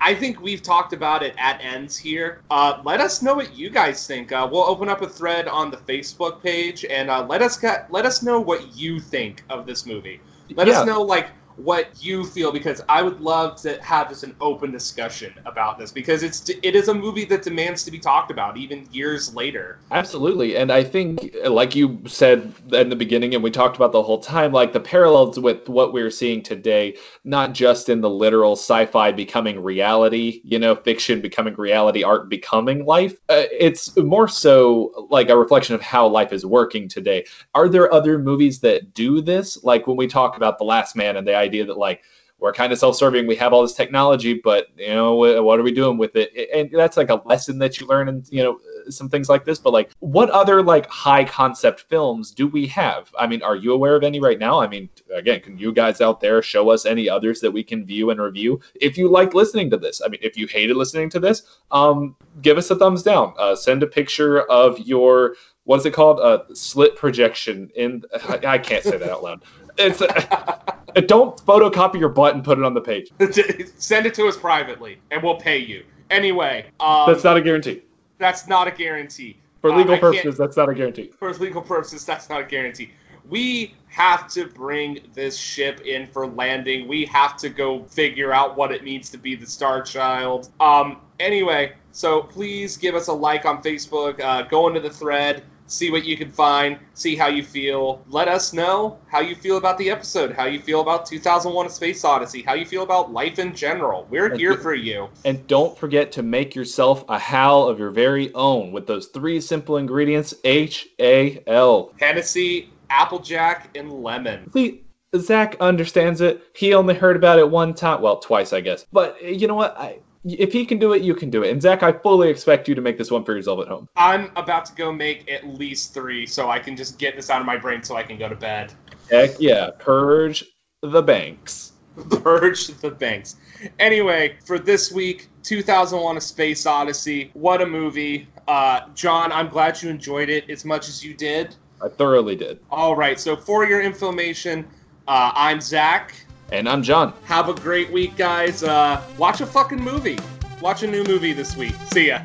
I think we've talked about it at ends here. Uh, let us know what you guys think. Uh, we'll open up a thread on the Facebook page and uh, let us get, let us know what you think of this movie. Let Yeah. us know like what you feel because I would love to have just an open discussion about this because it's it is a movie that demands to be talked about even years later. Absolutely. And I think, like you said in the beginning, and we talked about the whole time, like the parallels with what we're seeing today, not just in the literal sci fi becoming reality, you know, fiction becoming reality, art becoming life. Uh, it's more so like a reflection of how life is working today. Are there other movies that do this? Like when we talk about The Last Man and the idea that, like, we're kind of self-serving we have all this technology but you know what are we doing with it and that's like a lesson that you learn and you know some things like this but like what other like high concept films do we have i mean are you aware of any right now i mean again can you guys out there show us any others that we can view and review if you like listening to this i mean if you hated listening to this um give us a thumbs down uh, send a picture of your what is it called? A uh, slit projection in. I, I can't say that out loud. It's a, don't photocopy your butt and put it on the page. Send it to us privately, and we'll pay you. Anyway, um, that's not a guarantee. That's not a guarantee. For legal uh, purposes, that's not a guarantee. For legal purposes, that's not a guarantee. We have to bring this ship in for landing. We have to go figure out what it means to be the Star Child. Um. Anyway, so please give us a like on Facebook. Uh, go into the thread see what you can find, see how you feel. Let us know how you feel about the episode, how you feel about 2001 A Space Odyssey, how you feel about life in general. We're and here for you. And don't forget to make yourself a Hal of your very own with those three simple ingredients H A L. Hennessy, Applejack, and lemon. See, Zach understands it. He only heard about it one time. Well, twice, I guess. But uh, you know what? I if he can do it, you can do it. And Zach, I fully expect you to make this one for yourself at home. I'm about to go make at least three, so I can just get this out of my brain so I can go to bed. Heck yeah, purge the banks. Purge the banks. Anyway, for this week, 2001: A Space Odyssey. What a movie! Uh, John, I'm glad you enjoyed it as much as you did. I thoroughly did. All right. So for your information, uh, I'm Zach. And I'm John. Have a great week, guys. Uh, watch a fucking movie. Watch a new movie this week. See ya.